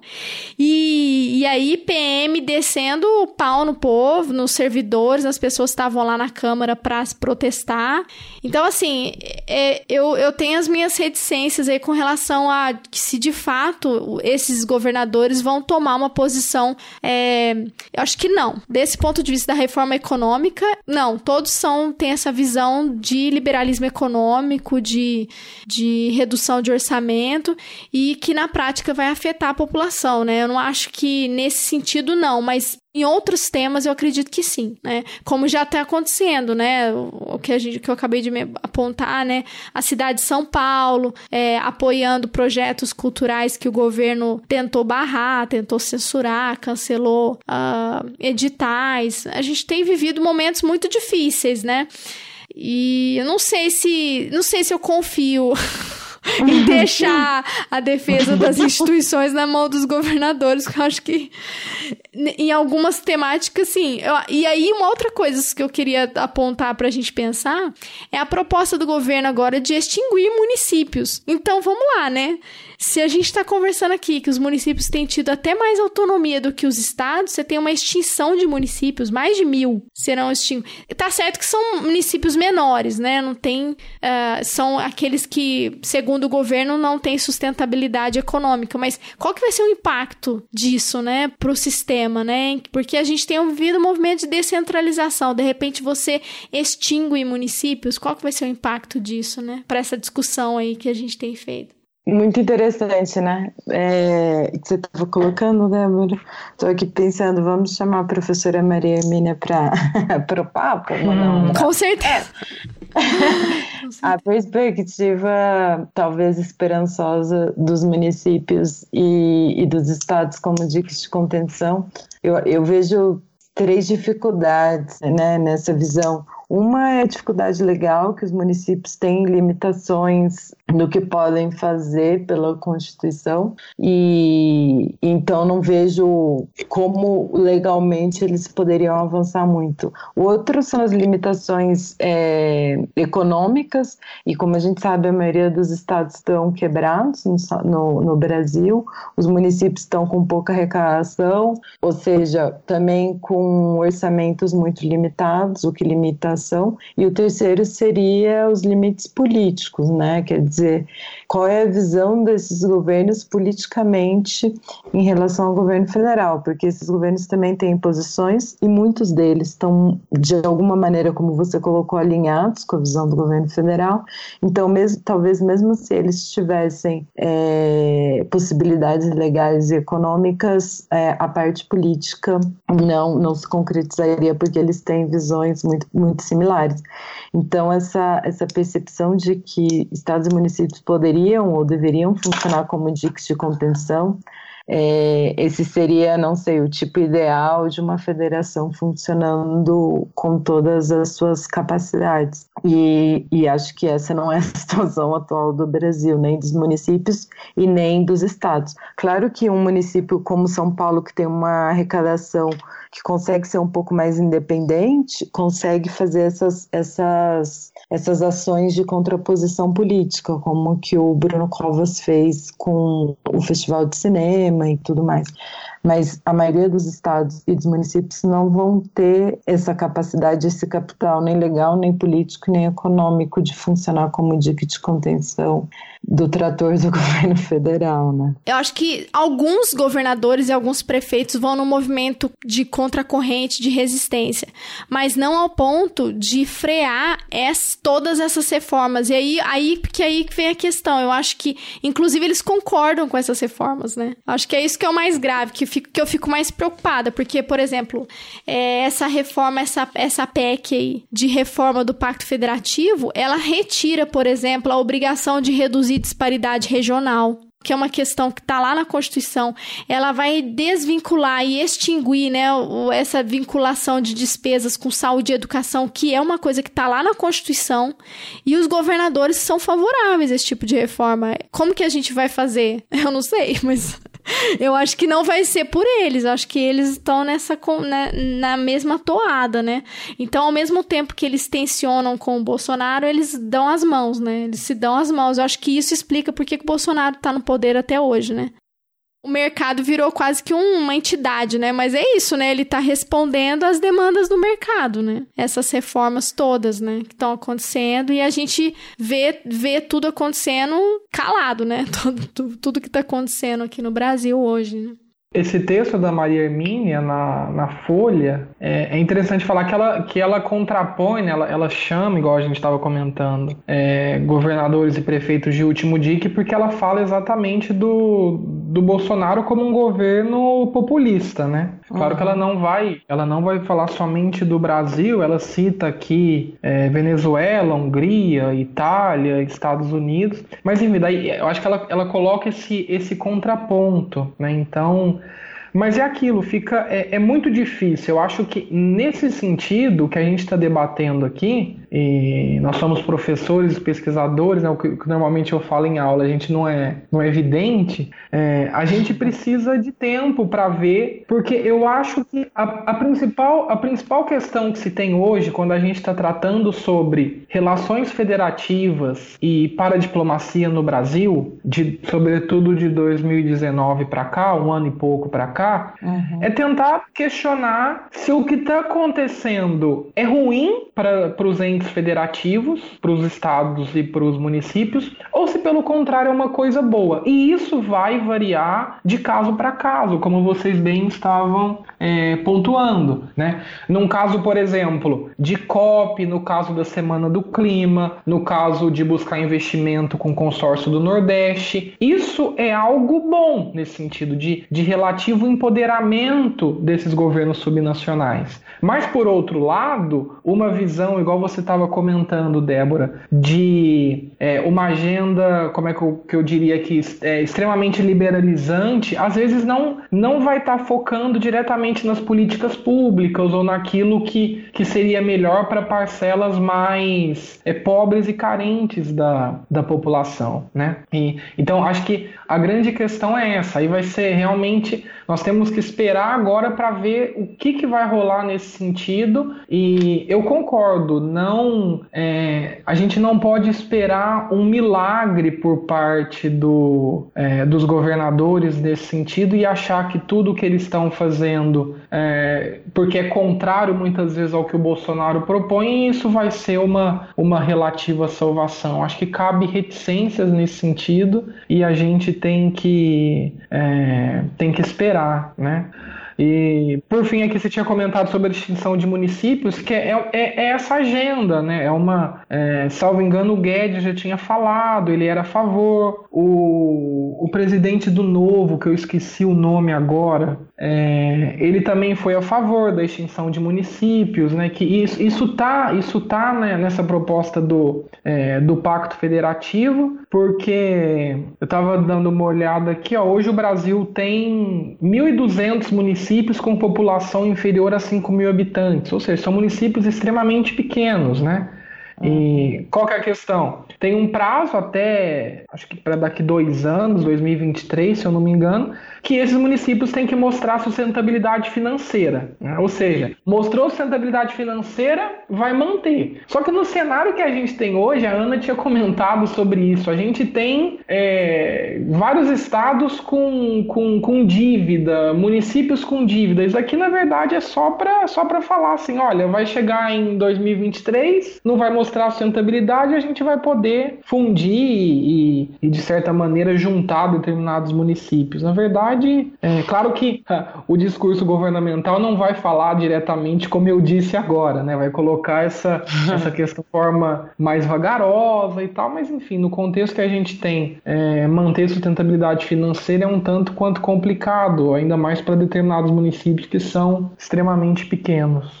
E, e aí, PM descendo o pau no povo, nos servidores, as pessoas estavam lá na Câmara para protestar. Então, assim, é, eu, eu tenho as minhas reticências aí com relação a se de fato esses governadores vão tomar uma posição. É, eu acho que não. Desse ponto de vista da reforma econômica, não. Todos são têm essa visão de liberalismo econômico, de, de redução de orçamento e que na prática vai afetar a população, né? Eu não acho que nesse sentido, não, mas Em outros temas, eu acredito que sim, né? Como já está acontecendo, né? O que, a gente, que eu acabei de apontar, né? A cidade de São Paulo é, apoiando projetos culturais que o governo tentou barrar, tentou censurar, cancelou uh, editais. A gente tem vivido momentos muito difíceis, né? E eu não sei se. Não sei se eu confio. e deixar a defesa das instituições na mão dos governadores, que eu acho que em algumas temáticas, sim. Eu, e aí, uma outra coisa que eu queria apontar para a gente pensar é a proposta do governo agora de extinguir municípios. Então, vamos lá, né? Se a gente está conversando aqui que os municípios têm tido até mais autonomia do que os estados, você tem uma extinção de municípios, mais de mil serão extintos. Tá certo que são municípios menores, né? Não tem. Uh, são aqueles que, segundo o governo, não têm sustentabilidade econômica. Mas qual que vai ser o impacto disso, né, para o sistema, né? Porque a gente tem vivido um movimento de descentralização. De repente você extingue municípios, qual que vai ser o impacto disso, né? Para essa discussão aí que a gente tem feito. Muito interessante, né? É, que você estava colocando, Débora. Estou aqui pensando, vamos chamar a professora Maria Hermínia para o papo? Hum. Com certeza. a perspectiva, talvez esperançosa, dos municípios e, e dos estados como dicas de contenção, eu, eu vejo três dificuldades né, nessa visão. Uma é a dificuldade legal, que os municípios têm limitações no que podem fazer pela Constituição, e então não vejo como legalmente eles poderiam avançar muito. O outro são as limitações é, econômicas, e como a gente sabe, a maioria dos estados estão quebrados no, no, no Brasil, os municípios estão com pouca arrecadação, ou seja, também com orçamentos muito limitados, o que limita e o terceiro seria os limites políticos, né? Quer dizer, dizer, qual é a visão desses governos politicamente em relação ao governo federal, porque esses governos também têm posições e muitos deles estão, de alguma maneira, como você colocou, alinhados com a visão do governo federal. Então, mesmo, talvez mesmo se eles tivessem é, possibilidades legais e econômicas, é, a parte política não, não se concretizaria porque eles têm visões muito, muito similares. Então, essa, essa percepção de que estados e municípios poderiam ou deveriam funcionar como diques de contenção é, esse seria, não sei, o tipo ideal de uma federação funcionando com todas as suas capacidades. E, e acho que essa não é a situação atual do Brasil, nem dos municípios e nem dos estados. Claro que um município como São Paulo, que tem uma arrecadação que consegue ser um pouco mais independente, consegue fazer essas, essas, essas ações de contraposição política, como que o Bruno Covas fez com o Festival de Cinema e tudo mais mas a maioria dos estados e dos municípios não vão ter essa capacidade, esse capital, nem legal, nem político, nem econômico, de funcionar como dique de contenção do trator do governo federal, né? Eu acho que alguns governadores e alguns prefeitos vão no movimento de contracorrente, de resistência, mas não ao ponto de frear ess, todas essas reformas. E aí, aí que aí vem a questão. Eu acho que, inclusive, eles concordam com essas reformas, né? Acho que é isso que é o mais grave, que fico, que eu fico mais preocupada, porque, por exemplo, é, essa reforma, essa, essa PEC aí de reforma do Pacto Federativo, ela retira, por exemplo, a obrigação de reduzir disparidade regional que é uma questão que está lá na Constituição, ela vai desvincular e extinguir né, essa vinculação de despesas com saúde e educação, que é uma coisa que está lá na Constituição, e os governadores são favoráveis a esse tipo de reforma. Como que a gente vai fazer? Eu não sei, mas eu acho que não vai ser por eles. Eu acho que eles estão nessa né, na mesma toada, né? Então, ao mesmo tempo que eles tensionam com o Bolsonaro, eles dão as mãos, né? Eles se dão as mãos. Eu acho que isso explica por que o Bolsonaro está no poder até hoje, né? O mercado virou quase que uma entidade, né? Mas é isso, né? Ele está respondendo às demandas do mercado, né? Essas reformas todas, né? Que estão acontecendo e a gente vê, vê tudo acontecendo calado, né? Tudo, tudo, que está acontecendo aqui no Brasil hoje, né? Esse texto da Maria Hermínia na, na Folha é, é, interessante falar que ela, que ela contrapõe, né, ela, ela chama, igual a gente estava comentando, é, governadores e prefeitos de último dique, porque ela fala exatamente do, do Bolsonaro como um governo populista, né? Claro uhum. que ela não vai, ela não vai falar somente do Brasil, ela cita aqui é, Venezuela, Hungria, Itália, Estados Unidos, mas enfim, daí eu acho que ela, ela coloca esse, esse contraponto, né? Então mas é aquilo, fica é, é, muito difícil. Eu acho que nesse sentido que a gente está debatendo aqui, e nós somos professores, pesquisadores, né, o, que, normalmente eu falo em aula, a gente não é, não é evidente, é, a gente precisa de tempo para ver, porque eu acho que a, a, principal, a principal questão que se tem hoje, quando a gente está tratando sobre relações federativas e paradiplomacia no Brasil, de, sobretudo de 2019 para cá, um ano e pouco para cá, uhum. é tentar questionar se o que está acontecendo é ruim para os entes federativos para os estados e para os municípios, ou se pelo contrário é uma coisa boa. E isso vai variar de caso para caso, como vocês bem estavam é, pontuando. Né? Num caso, por exemplo, de COP, no caso da Semana do Clima, no caso de buscar investimento com o consórcio do Nordeste, isso é algo bom nesse sentido de, de relativo empoderamento desses governos subnacionais. Mas, por outro lado, uma visão, igual você estava comentando, Débora, de é, uma agenda, como é que eu, que eu diria que é, extremamente liberalizante, às vezes não, não vai estar tá focando diretamente nas políticas públicas ou naquilo que, que seria melhor para parcelas mais é, pobres e carentes da, da população, né? E, então, acho que a grande questão é essa. Aí vai ser realmente, nós temos que esperar agora para ver o que, que vai rolar nesse sentido. E eu concordo, não, é, a gente não pode esperar um milagre por parte do, é, dos governadores nesse sentido e achar que tudo que eles estão fazendo, é, porque é contrário muitas vezes ao que o Bolsonaro propõe, isso vai ser uma, uma relativa salvação. Acho que cabe reticências nesse sentido e a gente tem que, é, tem que esperar, né? E, por fim, aqui você tinha comentado sobre a distinção de municípios, que é, é, é essa agenda, né? É uma, é, salvo engano, o Guedes já tinha falado, ele era a favor. O, o presidente do Novo, que eu esqueci o nome agora, é, ele também foi a favor da extinção de municípios, né? Que isso, isso tá, isso tá né, nessa proposta do, é, do Pacto Federativo, porque eu estava dando uma olhada aqui, ó, hoje o Brasil tem 1.200 municípios com população inferior a 5 mil habitantes, ou seja, são municípios extremamente pequenos, né? E qual que é a questão? Tem um prazo até, acho que para daqui dois anos, 2023, se eu não me engano, que esses municípios têm que mostrar sustentabilidade financeira. Né? Ou seja, mostrou sustentabilidade financeira, vai manter. Só que no cenário que a gente tem hoje, a Ana tinha comentado sobre isso, a gente tem é, vários estados com, com, com dívida, municípios com dívida. Isso aqui, na verdade, é só para só falar assim: olha, vai chegar em 2023, não vai mostrar sustentabilidade, a gente vai poder fundir e, e de certa maneira, juntar determinados municípios. Na verdade, verdade, é claro que o discurso governamental não vai falar diretamente como eu disse agora, né? Vai colocar essa, essa questão de forma mais vagarosa e tal, mas enfim, no contexto que a gente tem, é, manter sustentabilidade financeira é um tanto quanto complicado, ainda mais para determinados municípios que são extremamente pequenos.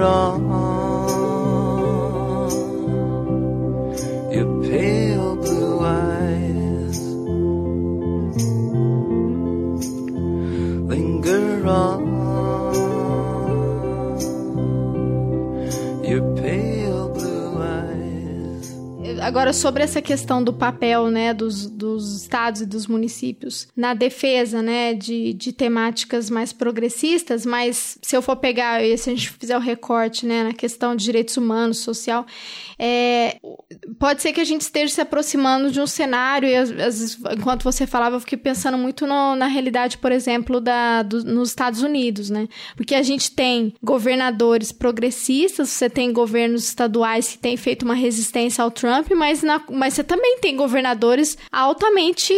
wrong Agora, sobre essa questão do papel, né, dos, dos estados e dos municípios na defesa, né, de, de temáticas mais progressistas, mas se eu for pegar, se a gente fizer o recorte, né, na questão de direitos humanos, social, é, pode ser que a gente esteja se aproximando de um cenário, e às vezes, enquanto você falava, eu fiquei pensando muito no, na realidade, por exemplo, da, do, nos Estados Unidos, né? Porque a gente tem governadores progressistas, você tem governos estaduais que têm feito uma resistência ao Trump, mas, na, mas você também tem governadores altamente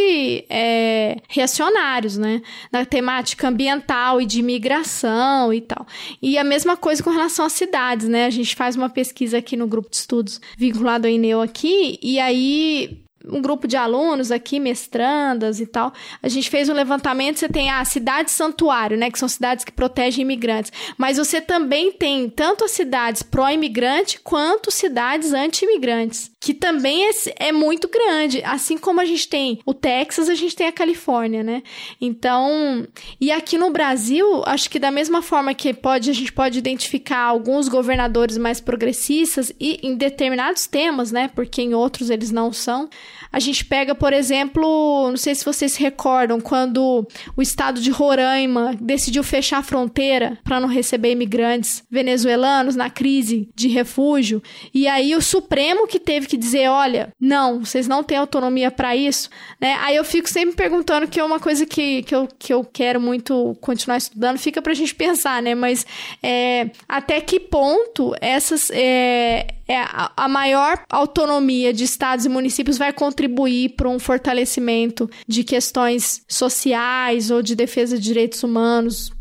é, reacionários, né? Na temática ambiental e de imigração e tal. E a mesma coisa com relação às cidades, né? A gente faz uma pesquisa aqui no grupo de estudos vinculado ao INEU aqui, e aí um grupo de alunos aqui, mestrandas e tal, a gente fez um levantamento, você tem a cidade santuário, né, que são cidades que protegem imigrantes, mas você também tem tanto as cidades pró-imigrante quanto cidades anti-imigrantes, que também é, é, muito grande, assim como a gente tem o Texas, a gente tem a Califórnia, né? Então, e aqui no Brasil, acho que da mesma forma que pode a gente pode identificar alguns governadores mais progressistas e em determinados temas, né, porque em outros eles não são, a gente pega, por exemplo, não sei se vocês se recordam, quando o estado de Roraima decidiu fechar a fronteira para não receber imigrantes venezuelanos na crise de refúgio, e aí o Supremo que teve que dizer, olha, não, vocês não têm autonomia para isso, né? Aí eu fico sempre perguntando que é uma coisa que, que, eu, que eu quero muito continuar estudando, fica pra gente pensar, né? Mas é, até que ponto essas é, é, a maior autonomia de estados e municípios vai contribuir para um fortalecimento de questões sociais ou de defesa de direitos humanos,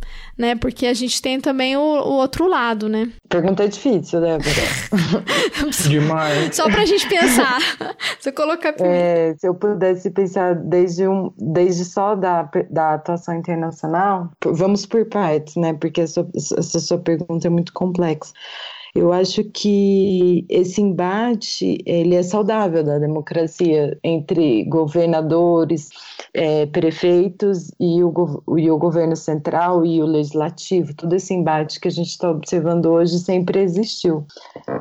né? Porque a gente tem também o, o outro lado, né? Pergunta difícil, né, Demais. Só pra gente pensar. Você colocar é, Se eu pudesse pensar desde, um, desde só da, da atuação internacional, vamos por partes, né? Porque essa, essa sua pergunta é muito complexa. Eu acho que esse embate ele é saudável da democracia entre governadores, é, prefeitos e o, e o governo central e o legislativo. Todo esse embate que a gente está observando hoje sempre existiu.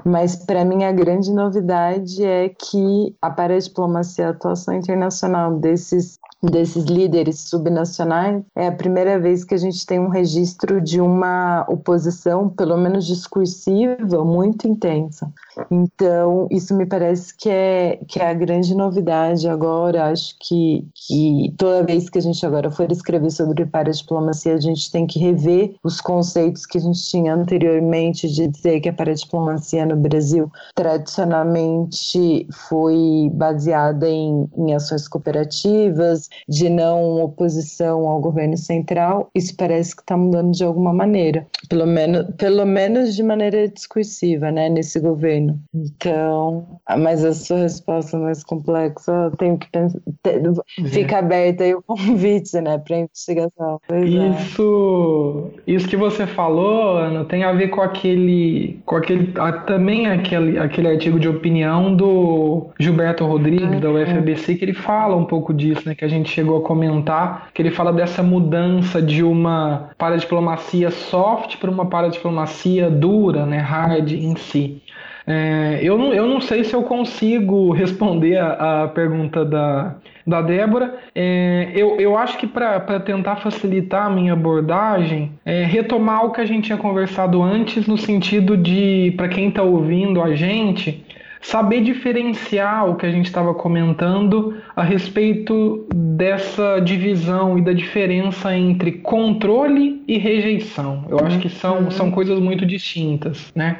Mas para mim a grande novidade é que a paradiplomacia, a atuação internacional desses desses líderes subnacionais, é a primeira vez que a gente tem um registro de uma oposição, pelo menos discursiva, muito intensa. Então, isso me parece que é, que é a grande novidade agora. Acho que, que toda vez que a gente agora for escrever sobre paradiplomacia, a gente tem que rever os conceitos que a gente tinha anteriormente de dizer que a paradiplomacia no Brasil tradicionalmente foi baseada em, em ações cooperativas, de não oposição ao governo central. Isso parece que está mudando de alguma maneira, pelo menos, pelo menos de maneira discursiva, né, nesse governo. Então, mas a sua resposta mais complexa, eu tenho que pensar, fica aberta aí o convite, né, para investigação. Pois é. isso, é. isso que você falou, Ana, tem a ver com aquele, com aquele, também aquele, aquele artigo de opinião do Gilberto Rodrigues ah, da UFABC que ele fala um pouco disso, né, que a gente chegou a comentar, que ele fala dessa mudança de uma paradiplomacia soft para uma paradiplomacia dura, né, hard em si. É, eu, não, eu não sei se eu consigo responder a, a pergunta da, da Débora. É, eu, eu acho que para tentar facilitar a minha abordagem, é, retomar o que a gente tinha conversado antes, no sentido de, para quem está ouvindo a gente, saber diferenciar o que a gente estava comentando a respeito dessa divisão e da diferença entre controle e rejeição. Eu acho que são, são uhum. coisas muito distintas, né?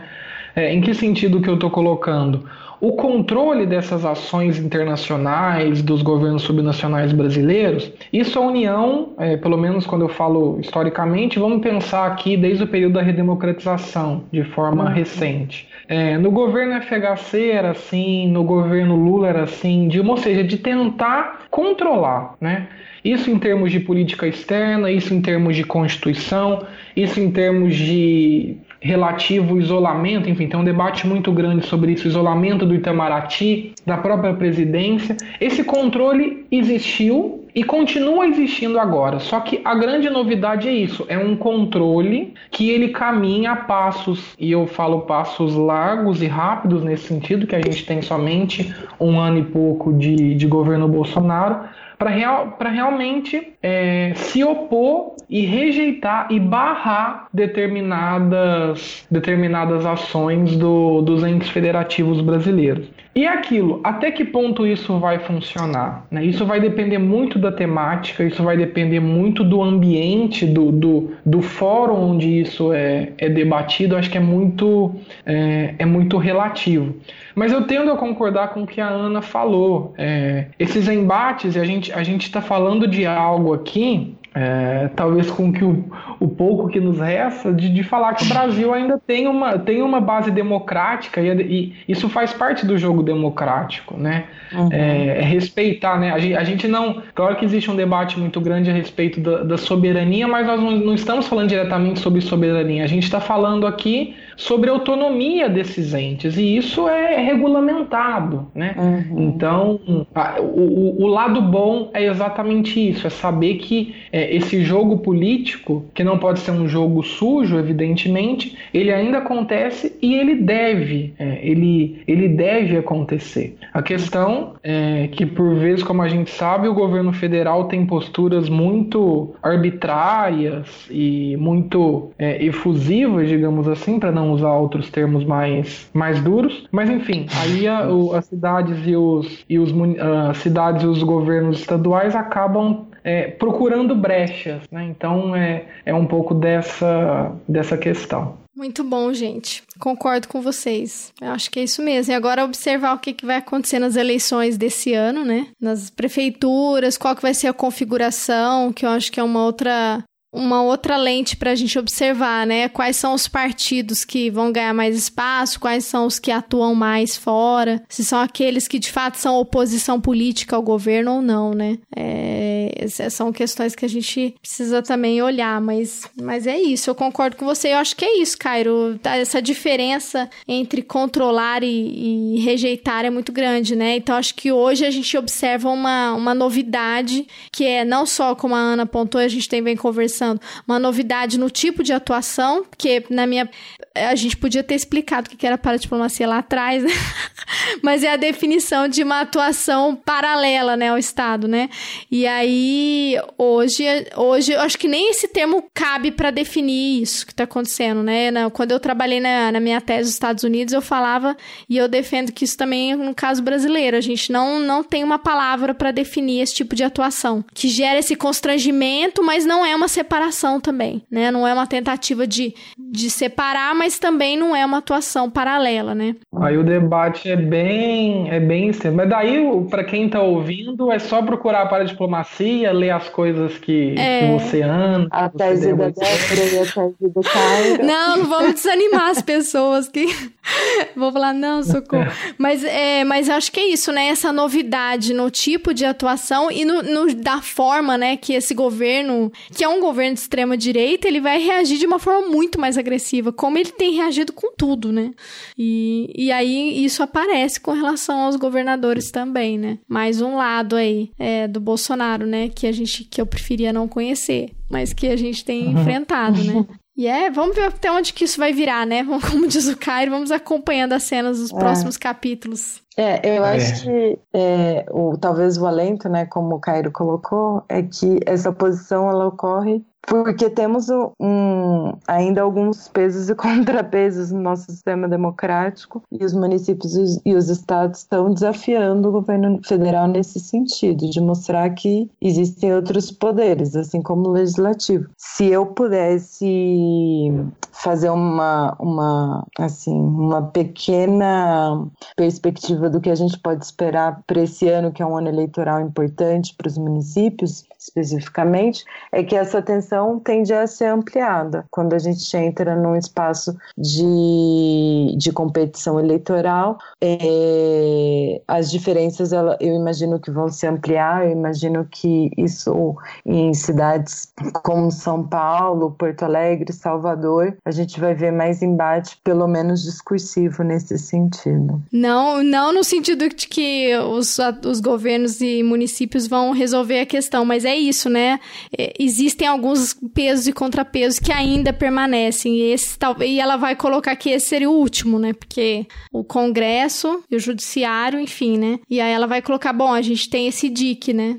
É, em que sentido que eu estou colocando? O controle dessas ações internacionais dos governos subnacionais brasileiros, isso a União, é, pelo menos quando eu falo historicamente, vamos pensar aqui desde o período da redemocratização, de forma uhum. recente. É, no governo FHC era assim, no governo Lula era assim, de, ou seja, de tentar controlar, né? Isso em termos de política externa, isso em termos de constituição, isso em termos de relativo ao isolamento, enfim, tem um debate muito grande sobre isso, isolamento do Itamaraty, da própria presidência. Esse controle existiu e continua existindo agora. Só que a grande novidade é isso: é um controle que ele caminha a passos, e eu falo passos largos e rápidos nesse sentido, que a gente tem somente um ano e pouco de, de governo Bolsonaro para real, realmente é, se opor e rejeitar e barrar determinadas, determinadas ações do, dos entes federativos brasileiros. E aquilo, até que ponto isso vai funcionar? Né? Isso vai depender muito da temática, isso vai depender muito do ambiente, do, do, do fórum onde isso é, é debatido, acho que é muito, é, é muito relativo. Mas eu tendo a concordar com o que a Ana falou. É, esses embates, a gente a está falando de algo aqui é, talvez com que o, o, pouco que nos resta de, de, falar que o Brasil ainda tem uma, tem uma base democrática e, e isso faz parte do jogo democrático, né? Uhum. É, é, respeitar, né? A gente, a gente, não. Claro que existe um debate muito grande a respeito da, da soberania, mas nós não, não, estamos falando diretamente sobre soberania. A gente está falando aqui sobre a autonomia desses entes e isso é regulamentado, né? Uhum. Então, a, o, o, lado bom é exatamente isso, é saber que é, esse jogo político, que não pode ser um jogo sujo, evidentemente, ele ainda acontece e ele deve, é, ele, ele deve acontecer. A questão é que, por vezes, como a gente sabe, o governo federal tem posturas muito arbitrárias e muito é, efusivas, digamos assim, para não usar outros termos mais, mais duros. Mas, enfim, aí a, o, as cidades e os, e os uh, cidades e os governos estaduais acabam é, procurando brechas, né? Então é, é um pouco dessa, dessa questão. Muito bom, gente. Concordo com vocês. Eu acho que é isso mesmo. E agora observar o que, que vai acontecer nas eleições desse ano, né? Nas prefeituras, qual que vai ser a configuração, que eu acho que é uma outra uma outra lente para a gente observar, né? Quais são os partidos que vão ganhar mais espaço, quais são os que atuam mais fora, se são aqueles que de fato são oposição política ao governo ou não, né? É, são questões que a gente precisa também olhar, mas, mas é isso, eu concordo com você. Eu acho que é isso, Cairo. Tá, essa diferença entre controlar e, e rejeitar é muito grande, né? Então acho que hoje a gente observa uma, uma novidade que é não só como a Ana apontou, a gente tem bem conversando pensando uma novidade no tipo de atuação, que na minha a gente podia ter explicado o que era paradiplomacia lá atrás, né? mas é a definição de uma atuação paralela, né, ao Estado, né? E aí hoje, hoje eu acho que nem esse termo cabe para definir isso que está acontecendo, né? Quando eu trabalhei na, na minha tese nos Estados Unidos, eu falava e eu defendo que isso também é no caso brasileiro, a gente não não tem uma palavra para definir esse tipo de atuação que gera esse constrangimento, mas não é uma separação também, né? Não é uma tentativa de, de separar, mas também não é uma atuação paralela, né? Aí o debate é bem, é bem extenso. Mas daí, para quem tá ouvindo, é só procurar para a diplomacia, ler as coisas que, é. que você anda. A tese da Débora e a tese do Cairo. Não, não vamos desanimar as pessoas que vou falar, não, socorro. mas, é, mas acho que é isso, né? Essa novidade no tipo de atuação e no, no, da forma, né, que esse governo, que é um governo de extrema direita, ele vai reagir de uma forma muito mais agressiva, como ele tem reagido com tudo, né? E, e aí isso aparece com relação aos governadores também, né? Mais um lado aí é, do Bolsonaro, né? Que a gente que eu preferia não conhecer, mas que a gente tem uhum. enfrentado, né? E é, vamos ver até onde que isso vai virar, né? Como diz o Cairo, vamos acompanhando as cenas dos é. próximos capítulos. É, eu é. acho que é, o, talvez o alento, né, como o Cairo colocou, é que essa posição ela ocorre porque temos um, ainda alguns pesos e contrapesos no nosso sistema democrático e os municípios e os estados estão desafiando o governo federal nesse sentido, de mostrar que existem outros poderes, assim como o legislativo. Se eu pudesse fazer uma, uma, assim, uma pequena perspectiva do que a gente pode esperar para esse ano, que é um ano eleitoral importante para os municípios, especificamente, é que essa tensão tende a ser ampliada quando a gente entra num espaço de, de competição eleitoral. É, as diferenças, ela, eu imagino que vão se ampliar, eu imagino que isso em cidades como São Paulo, Porto Alegre, Salvador, a gente vai ver mais embate, pelo menos discursivo nesse sentido. Não, não no sentido de que os, os governos e municípios vão resolver a questão, mas é isso, né? É, existem alguns pesos e contrapesos que ainda permanecem. E, esse, e ela vai colocar que esse seria o último, né? Porque o Congresso e o Judiciário, enfim, né? E aí ela vai colocar, bom, a gente tem esse DIC, né?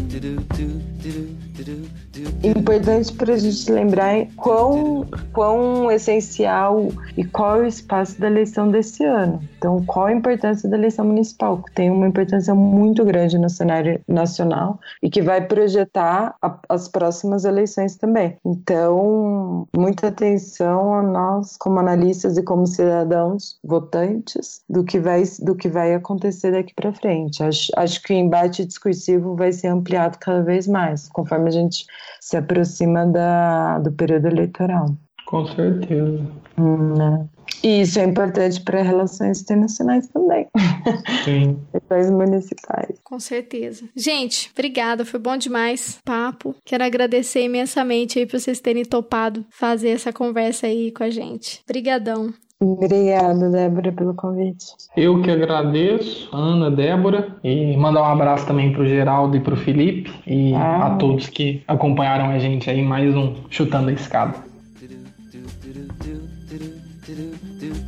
Importante para a gente lembrar quão, quão essencial e qual é o espaço da eleição desse ano. Então, qual a importância da eleição municipal? Tem uma importância muito grande no cenário nacional e que vai projetar a, as próximas eleições também. Então, muita atenção a nós, como analistas e como cidadãos votantes, do que vai, do que vai acontecer daqui para frente. Acho, acho que o embate discursivo vai ser ampliado cada vez mais, conforme a gente se aproxima da, do período eleitoral. Com certeza. Hum, né? E isso é importante para relações internacionais também. Sim. Relações municipais. Com certeza. Gente, obrigada, foi bom demais papo. Quero agradecer imensamente aí por vocês terem topado fazer essa conversa aí com a gente. Obrigadão. Obrigada, Débora, pelo convite. Eu que agradeço, Ana, Débora, e mandar um abraço também pro Geraldo e pro Felipe e Ah. a todos que acompanharam a gente aí mais um Chutando a Escada.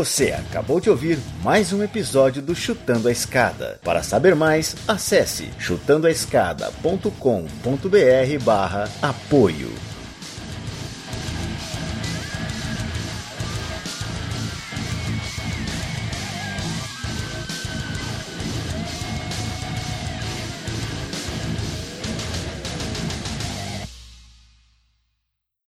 Você acabou de ouvir mais um episódio do Chutando a Escada. Para saber mais, acesse chutandoaescada.com.br barra apoio.